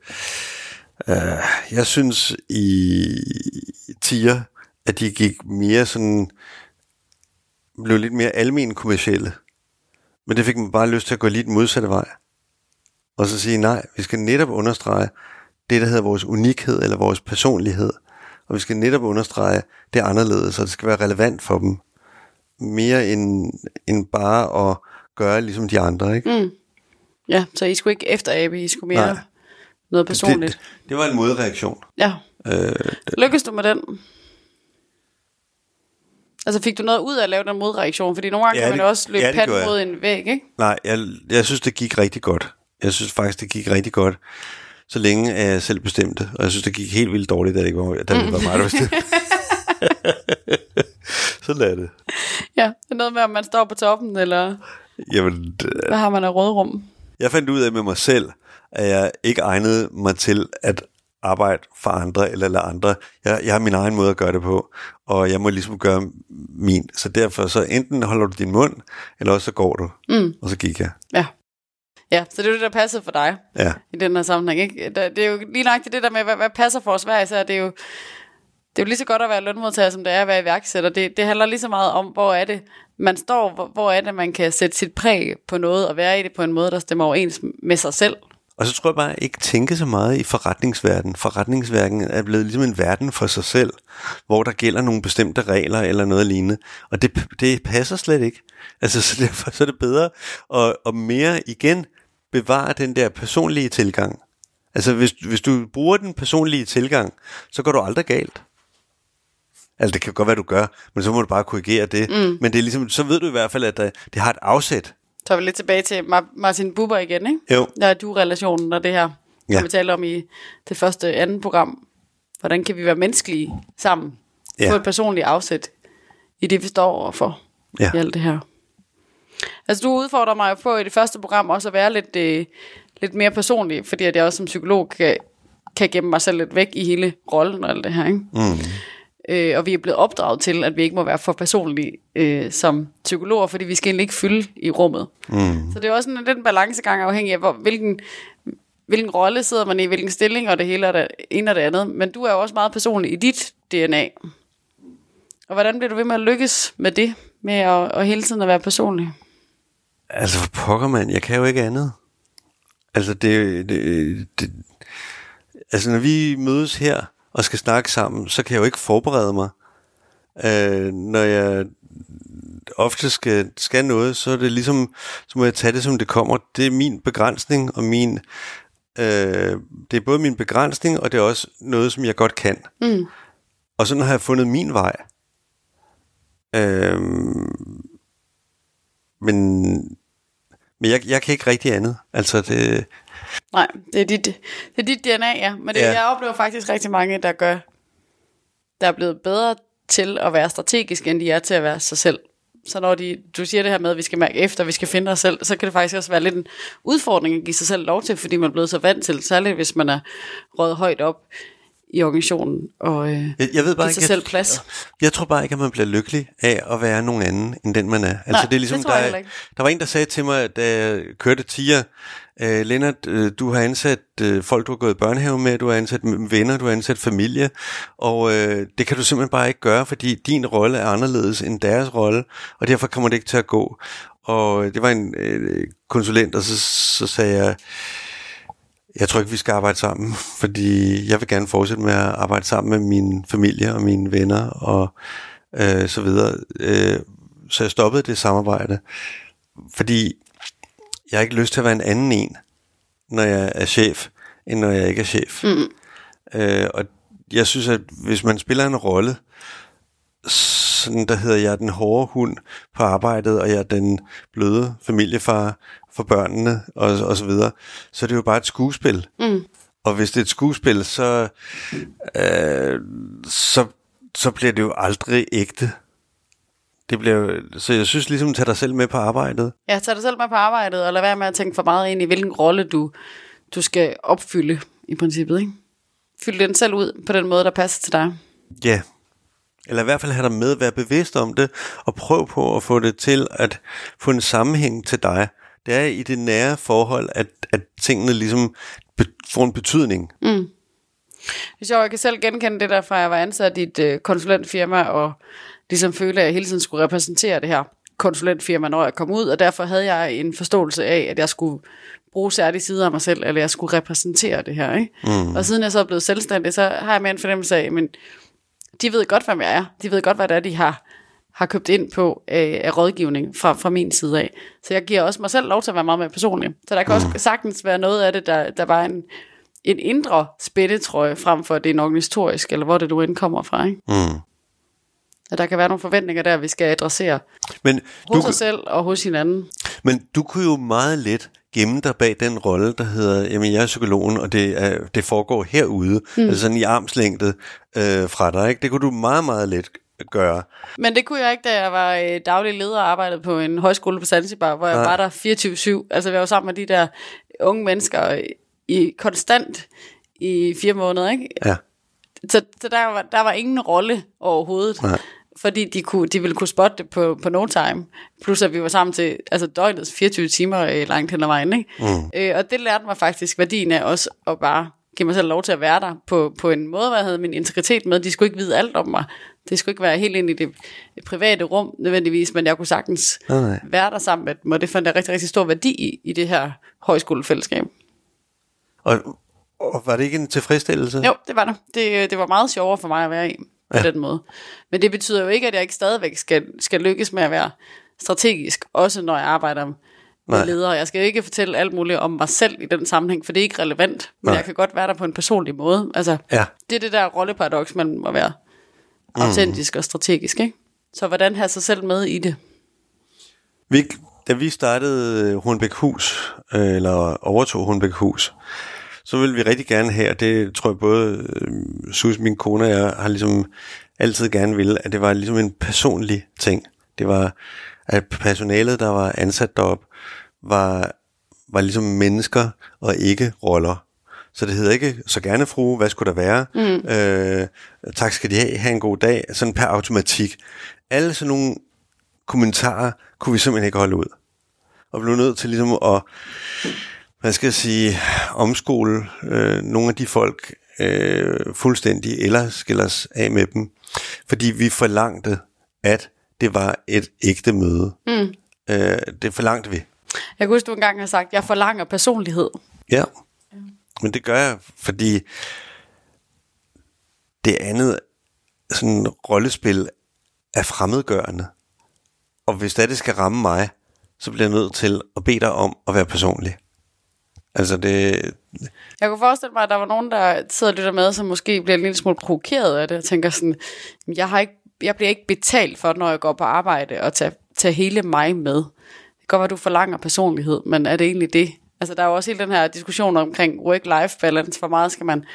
øh, jeg synes i tiger, at de gik mere sådan, blev lidt mere almen kommercielle. Men det fik man bare lyst til at gå lige den modsatte vej. Og så sige, nej, vi skal netop understrege det, der hedder vores unikhed eller vores personlighed. Og vi skal netop understrege det anderledes, så det skal være relevant for dem. Mere end, end bare at gøre ligesom de andre, ikke? Mm. Ja, så I skulle ikke efterabe, I skulle mere Nej. Noget personligt. Det, det var en modreaktion. Ja. Øh, Lykkes du med den? Altså fik du noget ud af at lave den modreaktion? Fordi nogle gange Ja, kan man det- også løbe ja, det jeg. mod en væg, ikke? nej, jeg, jeg synes, det gik rigtig godt. Jeg synes faktisk, det gik rigtig godt. Så længe at jeg selv bestemte. Og jeg synes, det gik helt vildt dårligt, da det ikke var, da det var mig, der bestemte. <laughs> Sådan er det. Ja, det er noget med, om man står på toppen, eller Jamen, det- hvad har man af rådrum? Jeg fandt ud af med mig selv, at jeg ikke egnede mig til at arbejde for andre eller lade andre. Jeg, jeg har min egen måde at gøre det på, og jeg må ligesom gøre min. Så derfor så enten holder du din mund, eller også så går du. Mm. Og så gik jeg. Ja. Ja, så det er jo det, der passede for dig Ja. i den her sammenhæng. Ikke? Det er jo lige nok det der med, hvad, hvad passer for os hver især. Det er jo, det er jo lige så godt at være lønmodtager, som det er at være iværksætter. Det, det handler lige så meget om, hvor er det, man står, hvor, hvor er det, man kan sætte sit præg på noget, og være i det på en måde, der stemmer overens med sig selv. Og så tror jeg bare ikke tænke så meget i forretningsverdenen. Forretningsverdenen er blevet ligesom en verden for sig selv, hvor der gælder nogle bestemte regler eller noget lignende. Og det, det passer slet ikke. Altså, så derfor så er det bedre at, at mere igen bevare den der personlige tilgang. Altså, hvis, hvis du bruger den personlige tilgang, så går du aldrig galt. Altså, det kan godt være, du gør, men så må du bare korrigere det. Mm. Men det er ligesom, så ved du i hvert fald, at der, det har et afsæt. Så er vi lidt tilbage til Mar- Martin Buber igen, ikke? Jo. Der er du-relationen og det her, Ja. som vi talte om i det første andet program. Hvordan kan vi være menneskelige sammen? Ja. Få et personligt afsæt i det, vi står overfor Ja. i alt det her. Altså, du udfordrer mig på i det første program også at være lidt, øh, lidt mere personlig, fordi at jeg også som psykolog kan, kan gemme mig selv lidt væk i hele rollen og alt det her, ikke? Mm. Øh, og vi er blevet opdraget til, at vi ikke må være for personlige øh, som psykologer, fordi vi skal egentlig ikke fylde i rummet. Mm. Så det er også sådan den balancegang afhængig af, hvor, hvilken, hvilken rolle sidder man i, hvilken stilling og det hele og det ene og det andet. Men du er jo også meget personlig i dit DNA. Og hvordan bliver du ved med at lykkes med det, med at, at hele tiden at være personlig? Altså for pokker mand, jeg kan jo ikke andet. Altså det, det, det altså når vi mødes her og skal snakke sammen, så kan jeg jo ikke forberede mig. Øh, når jeg ofte skal, skal noget, så er det ligesom, så må jeg tage det som det kommer. Det er min begrænsning og min, øh, det er både min begrænsning og det er også noget, som jeg godt kan. Mm. Og sådan har jeg fundet min vej. Øh, men men jeg, jeg kan ikke rigtig andet. Altså det, Nej, det er dit, det er dit DNA, ja. Men det, Ja. jeg oplever faktisk rigtig mange, der gør, der er blevet bedre til at være strategisk, end de er til at være sig selv. Så når de, du siger det her med, at vi skal mærke efter, vi skal finde os selv, så kan det faktisk også være lidt en udfordring at give sig selv lov til, fordi man er blevet så vant til, særligt hvis man er røget højt op i organisationen, og øh, jeg, jeg ved bare give ikke, sig jeg, selv plads. Jeg tror bare ikke, at man bliver lykkelig af at være nogen anden, end den man er. Altså, Nej, det er ligesom, det der, ikke. der var en, der sagde til mig, da jeg kørte tiger, øh, Lennart, øh, du har ansat øh, folk, du har gået i børnehave med, du har ansat venner, du har ansat familie, og øh, det kan du simpelthen bare ikke gøre, fordi din rolle er anderledes end deres rolle, og derfor kommer det ikke til at gå. Og det var en øh, konsulent, og så, så sagde jeg, jeg tror ikke, vi skal arbejde sammen, <laughs> fordi jeg vil gerne fortsætte med at arbejde sammen med min familie og mine venner og øh, så videre. Øh, så jeg stoppede det samarbejde, fordi jeg har ikke lyst til at være en anden en, når jeg er chef, end når jeg ikke er chef. Mm. Øh, og jeg synes, at hvis man spiller en rolle, sådan der hedder jeg den hårde hund på arbejdet, og jeg er den bløde familiefar for børnene, og, og så videre, så er det jo bare et skuespil. Mm. Og hvis det er et skuespil, så, øh, så, så bliver det jo aldrig ægte. Det bliver så jeg synes ligesom, tag dig selv med på arbejdet. Ja, tag dig selv med på arbejdet, og lad være med at tænke for meget ind i, hvilken rolle du, du skal opfylde i princippet. Ikke? Fyld den selv ud på den måde, der passer til dig. Ja. Eller i hvert fald have dig med, være bevidst om det, og prøv på at få det til at få en sammenhæng til dig. Det er i det nære forhold, at, at tingene ligesom får en betydning. Mm. Det er sjovt, jeg kan selv genkende det der, fra jeg var ansat i et øh, konsulentfirma, og ligesom føle, at jeg hele tiden skulle repræsentere det her konsulentfirma, når jeg kom ud, og derfor havde jeg en forståelse af, at jeg skulle bruge særlige sider af mig selv, eller jeg skulle repræsentere det her. Ikke? Mm. Og siden jeg så er blevet selvstændig, så har jeg mere en fornemmelse af, men de ved godt, hvem jeg er. De ved godt, hvad det er, de har, har købt ind på af, af rådgivning fra, fra min side af. Så jeg giver også mig selv lov til at være meget mere personlig. Så der kan også sagtens være noget af det, der, der er en, en indre spændetrøje, frem for at det er en organisatorisk, eller hvor det du end kommer fra. Ikke? Mm. At der kan være nogle forventninger der, vi skal adressere Men, hos du, os selv og hos hinanden. men du kunne jo meget let gemme dig bag den rolle, der hedder, jamen jeg er psykologen, og det, er, det foregår herude, mm. altså sådan i armslængde øh, fra dig. Ikke? Det kunne du meget, meget let gøre. Men det kunne jeg ikke, da jeg var øh, daglig leder og arbejdede på en højskole på Zanzibar, hvor jeg Nej. var der 24-7. Altså jeg var sammen med de der unge mennesker i konstant i fire måneder, ikke? Ja. Så, så der, var, der var ingen rolle overhovedet. Nej. fordi de, kunne, de ville kunne spotte det på, på no time. Plus at vi var sammen til altså døgnets 24 timer øh, langt hen ad vejen. Ikke? Mm. Øh, og det lærte mig faktisk værdien af også at bare give mig selv lov til at være der på, på en måde, hvor jeg havde min integritet med. De skulle ikke vide alt om mig. Det skulle ikke være helt ind i det private rum nødvendigvis, men jeg kunne sagtens Nej. være der sammen med dem, og det fandt jeg rigtig, rigtig stor værdi i, i det her højskolefællesskab. Og, og var det ikke en tilfredsstillelse? Jo, det var det. det. Det var meget sjovere for mig at være i på Ja. den måde. Men det betyder jo ikke, at jeg ikke stadigvæk skal, skal lykkes med at være strategisk, også når jeg arbejder med Nej. ledere. Jeg skal jo ikke fortælle alt muligt om mig selv i den sammenhæng, for det er ikke relevant. Men Nej. jeg kan godt være der på en personlig måde. Altså, Ja. det er det der rolleparadoks mellem at være autentisk og strategisk. Ikke? Så hvordan have sig selv med i det? Vi, da vi startede Hornbæk Hus, øh, eller overtog Hornbæk Hus, så ville vi rigtig gerne have, og det tror jeg både øh, Sus, min kone og jeg, har ligesom altid gerne ville, at det var ligesom en personlig ting. Det var, at personalet, der var ansat derop, var, var ligesom mennesker og ikke roller. Så det hedder ikke, så gerne fru, hvad skulle der være? Mm. Øh, tak skal de have, have en god dag, sådan per automatik. Alle sådan nogle kommentarer kunne vi simpelthen ikke holde ud. Og blev nødt til ligesom at, hvad skal jeg sige, omskole øh, nogle af de folk øh, fuldstændig, eller skille os af med dem. Fordi vi forlangte, at det var et ægte møde. Mm. Øh, det forlangte vi. Jeg kan huske, du engang har sagt, jeg forlanger personlighed. Ja. Men det gør jeg, fordi det andet sådan rollespil er fremmedgørende. Og hvis det, er, det skal ramme mig, så bliver jeg nødt til at bede dig om at være personlig. Altså det... Jeg kunne forestille mig, at der var nogen, der sidder og lytter med, som måske bliver en lille smule provokeret af det, og tænker sådan, jeg, har ikke, jeg bliver ikke betalt for, når jeg går på arbejde, og tage, tage hele mig med. Det kan godt være, du forlanger personlighed, men er det egentlig det? Altså, der er jo også hele den her diskussion omkring work-life balance. Hvor meget skal man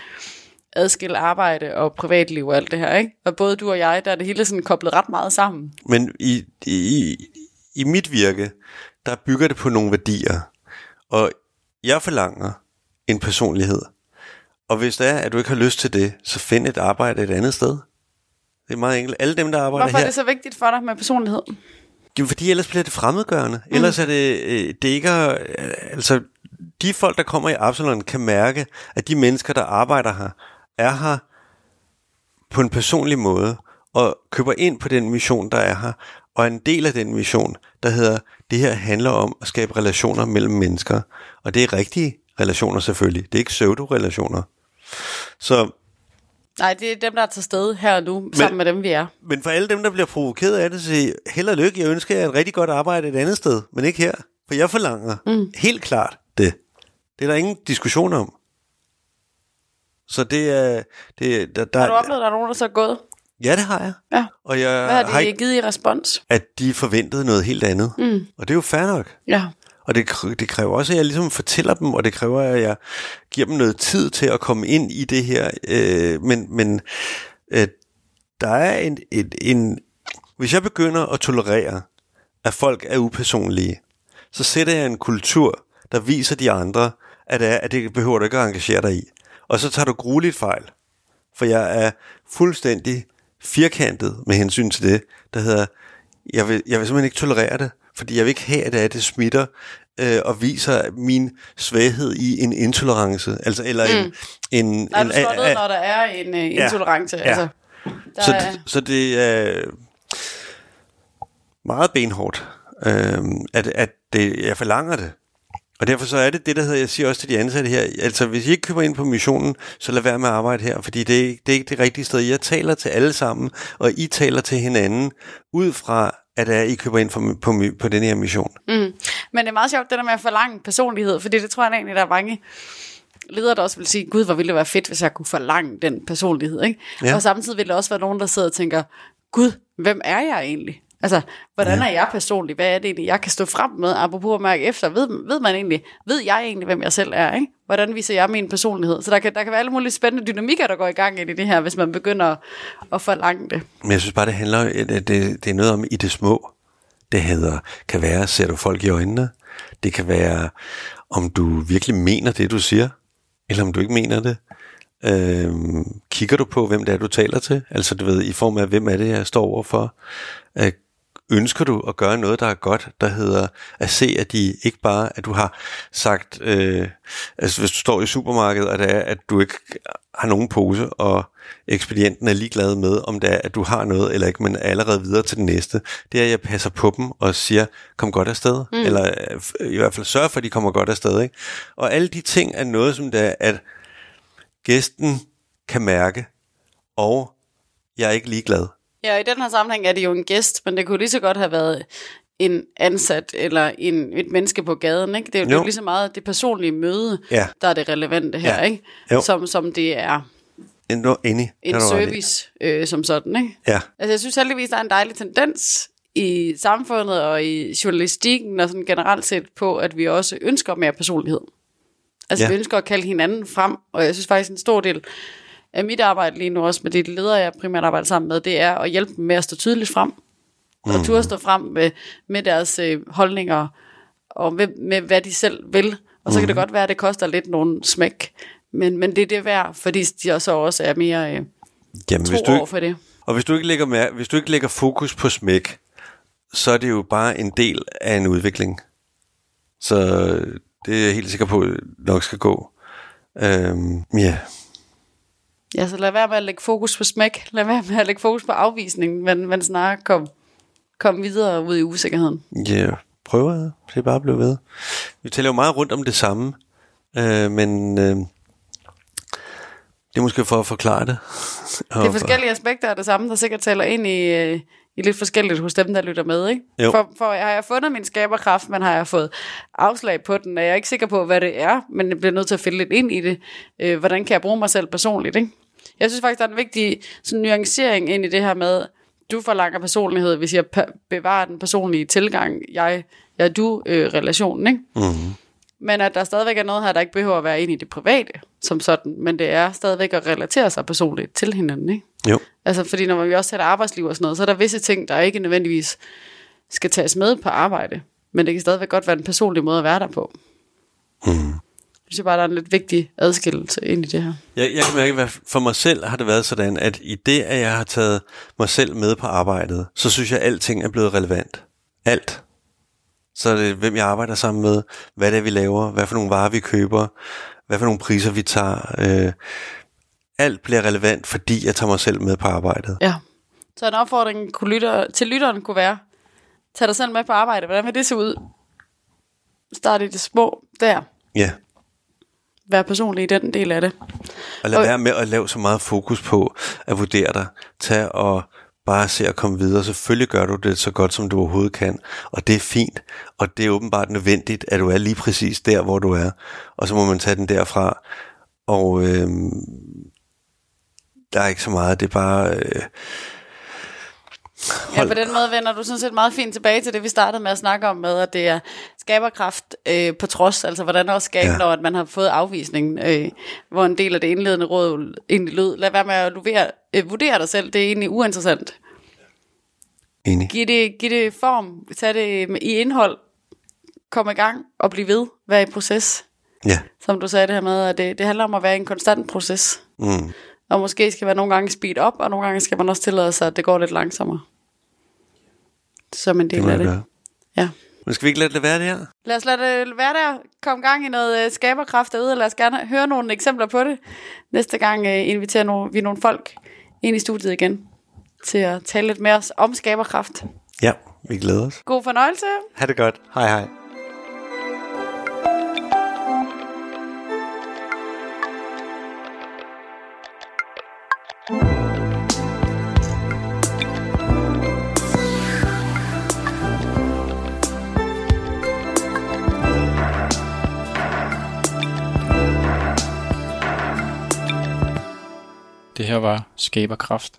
adskille arbejde og privatliv og alt det her, ikke? Og både du og jeg, der er det hele sådan koblet ret meget sammen. Men i, i, i mit virke, der bygger det på nogle værdier. Og jeg forlanger en personlighed. Og hvis det er, at du ikke har lyst til det, så find et arbejde et andet sted. Det er meget enkelt. Alle dem, der arbejder Hvorfor er her... det så vigtigt for dig med personlighed? Jamen, fordi ellers bliver det fremmedgørende. Mm. Ellers er det, øh, det ikke altså, de folk, der kommer i Absalon, kan mærke, at de mennesker, der arbejder her, er her på en personlig måde, og køber ind på den mission, der er her, og en del af den mission, der hedder, det her handler om at skabe relationer mellem mennesker. Og det er rigtige relationer selvfølgelig. Det er ikke pseudo-relationer. Så Nej, det er dem, der er til stede her og nu, sammen med dem, vi er. Men for alle dem, der bliver provokeret af det, så held og lykke. Jeg ønsker jer et rigtig godt arbejde et andet sted, men ikke her. For jeg forlanger mm. helt klart det. Det er der ingen diskussion om. Så det er... Det, der, der, Har du oplevet, at der er nogen, der så er gået? Ja, det har jeg. Ja. Og jeg Hvad har de har givet i respons? at de forventede noget helt andet. Mm. Og det er jo fair nok. Ja. Og det, det kræver også, at jeg ligesom fortæller dem, og det kræver, at jeg giver dem noget tid til at komme ind i det her. Øh, men men øh, der er en, en, en... Hvis jeg begynder at tolerere, at folk er upersonlige, så sætter jeg en kultur, der viser de andre, at, det er, at det behøver du ikke at engagere dig i. Og så tager du grueligt fejl. For jeg er fuldstændig firkantet med hensyn til det, der hedder, jeg vil, jeg vil simpelthen ikke tolerere det, fordi jeg vil ikke have, at det, er, smitter øh, og viser min svaghed i en intolerance. Altså, eller en... Mm. en, Nej, en du slår ned, når der er en uh, intolerance. Ja. Altså, der så, er, så det er meget benhårdt, øh, at, at det, jeg forlanger det. Og derfor så er det det, der hedder, jeg siger også til de ansatte her, altså hvis I ikke køber ind på missionen, så lad være med at arbejde her, fordi det er, ikke- det er ikke det rigtige sted. Jeg taler til alle sammen, og I taler til hinanden, ud fra, at det er, I køber ind på, på, på den her mission. mm. Men det er meget sjovt, det der med at forlange personlighed, fordi det tror jeg egentlig, der er mange ledere, der også vil sige, gud, hvor ville det være fedt, hvis jeg kunne forlange den personlighed. Ikke? Ja. Ja. Og samtidig vil der også være nogen, der sidder og tænker, gud, hvem er jeg egentlig? Altså, hvordan ja. er jeg personlig? Hvad er det egentlig, jeg kan stå frem med, apropos at mærke efter? Ved, ved man egentlig, ved jeg egentlig, hvem jeg selv er? Ikke? Hvordan viser jeg min personlighed? Så der kan, der kan være alle mulige spændende dynamikker, der går i gang ind i det her, hvis man begynder at, at forlange det. Men jeg synes bare, det handler, at det, det er noget om i det små. Det hedder, kan være, ser du folk i øjnene? Det kan være, om du virkelig mener det, du siger, eller om du ikke mener det. Øh, kigger du på, hvem det er, du taler til? Altså du ved, i form af, hvem er det, jeg står overfor? Øh, ønsker du at gøre noget, der er godt, der hedder at se, at de ikke bare, at du har sagt, øh, altså hvis du står i supermarkedet, og det er, at du ikke har nogen pose, og ekspedienten er ligeglad med, om det er, at du har noget eller ikke, men er allerede videre til den næste. Det er, at jeg passer på dem og siger, kom godt afsted. Mm. Eller øh, i hvert fald sørge for, at de kommer godt afsted. Ikke? Og alle de ting er noget, som det er, at gæsten kan mærke, og jeg er ikke ligeglad. Ja, i den her sammenhæng er det jo en gæst, men det kunne lige så godt have været en ansat eller en, et menneske på gaden. Ikke? Det er jo, jo lige så meget det personlige møde, Ja. der er det relevante her, Ja. ikke? Jo. Som, som det er enig. en service øh, som sådan. Ikke? Ja. Altså, jeg synes heldigvis, der er en dejlig tendens i samfundet og i journalistikken og sådan generelt set på, at vi også ønsker mere personlighed. Altså, Ja. vi ønsker at kalde hinanden frem, og jeg synes faktisk, en stor del mit arbejde lige nu, også med de ledere, jeg primært arbejder sammen med, det er at hjælpe dem med at stå tydeligt frem. Mm. Og turde stå frem med, med deres øh, holdninger, og med, med hvad de selv vil. Og så kan det godt være, at det koster lidt nogle smæk, men, men det er det værd, fordi de så også er mere øh, Jamen, tro hvis du over ikke, for det. og hvis du, ikke lægger mær- hvis du ikke lægger fokus på smæk, så er det jo bare en del af en udvikling. Så det er jeg helt sikker på, nok skal gå. Øhm, ja, Ja, så lad være med at lægge fokus på smæk. Lad være med at lægge fokus på afvisning, men, men snarere kom, kom videre ud i usikkerheden. ja, prøv at det bare blive ved. Vi taler jo meget rundt om det samme, øh, men øh, det er måske for at forklare det. Det er forskellige aspekter af det samme, der sikkert taler ind i, øh, i lidt forskelligt hos dem, der lytter med. Ikke? Jo. For, for har jeg fundet min skaberkraft, men har jeg fået afslag på den, er jeg ikke sikker på, hvad det er, men jeg bliver nødt til at finde lidt ind i det. Øh, hvordan kan jeg bruge mig selv personligt? Ikke? Jeg synes faktisk, der er en vigtig sådan, nuancering ind i det her med, du forlanger personlighed, hvis jeg bevarer den personlige tilgang, jeg, jeg du øh, relationen, ikke? Mm-hmm. Men at der stadigvæk er noget her, der ikke behøver at være ind i det private, som sådan, men det er stadigvæk at relatere sig personligt til hinanden, ikke? Jo, Altså, fordi når vi også taler arbejdsliv og sådan noget, så er der visse ting, der ikke nødvendigvis skal tages med på arbejde. Men det kan stadigvæk godt være en personlig måde at være der på. mm. Jeg synes bare, der er en lidt vigtig adskillelse ind i det her. Jeg, jeg kan mærke, at for mig selv har det været sådan, at i det, at jeg har taget mig selv med på arbejdet, så synes jeg, at alting er blevet relevant. Alt. Så er det, hvem jeg arbejder sammen med, hvad det er, vi laver, hvad for nogle varer, vi køber, hvad for nogle priser, vi tager. Øh, alt bliver relevant, fordi jeg tager mig selv med på arbejdet. Ja. Så en opfordring kunne lytter, til lytteren kunne være, tag dig selv med på arbejde. Hvordan vil det se ud? Start i det små der. Ja. Vær personlig i den del af det. Og lad Og- være med at lave så meget fokus på at vurdere dig. Tag og bare se at komme videre. Selvfølgelig gør du det så godt, som du overhovedet kan. Og det er fint. Og det er åbenbart nødvendigt, at du er lige præcis der, hvor du er. Og så må man tage den derfra. Og øhm, der er ikke så meget. Det er bare... Øh, Ja, på den måde vender du sådan set meget fint tilbage til det, vi startede med at snakke om, med at det er skaberkraft øh, på trods, altså hvordan også skabe, Ja. når at man har fået afvisning, øh, hvor en del af det indledende råd egentlig lød, lad være med at vurdere, øh, vurdere dig selv, det er egentlig uinteressant. enig. Giv det, giv det form, tag det i indhold, kom i gang og bliv ved, vær i proces. Ja. Som du sagde det her med, at det, det handler om at være i en konstant proces. Mm. Og måske skal man nogle gange speed op, og nogle gange skal man også tillade sig, at det går lidt langsommere. Som en Det del må af det. gøre. Ja. Men skal vi ikke lade det være det her? Lad os lade det være der. Kom gang i noget øh, skaberkraft derude, og lad os gerne høre nogle eksempler på det. Næste gang øh, inviterer vi nogle folk ind i studiet igen, til at tale lidt mere om skaberkraft. Ja, vi glæder os. God fornøjelse. Ha' det godt. Hej hej. Det her var Skaberkraft.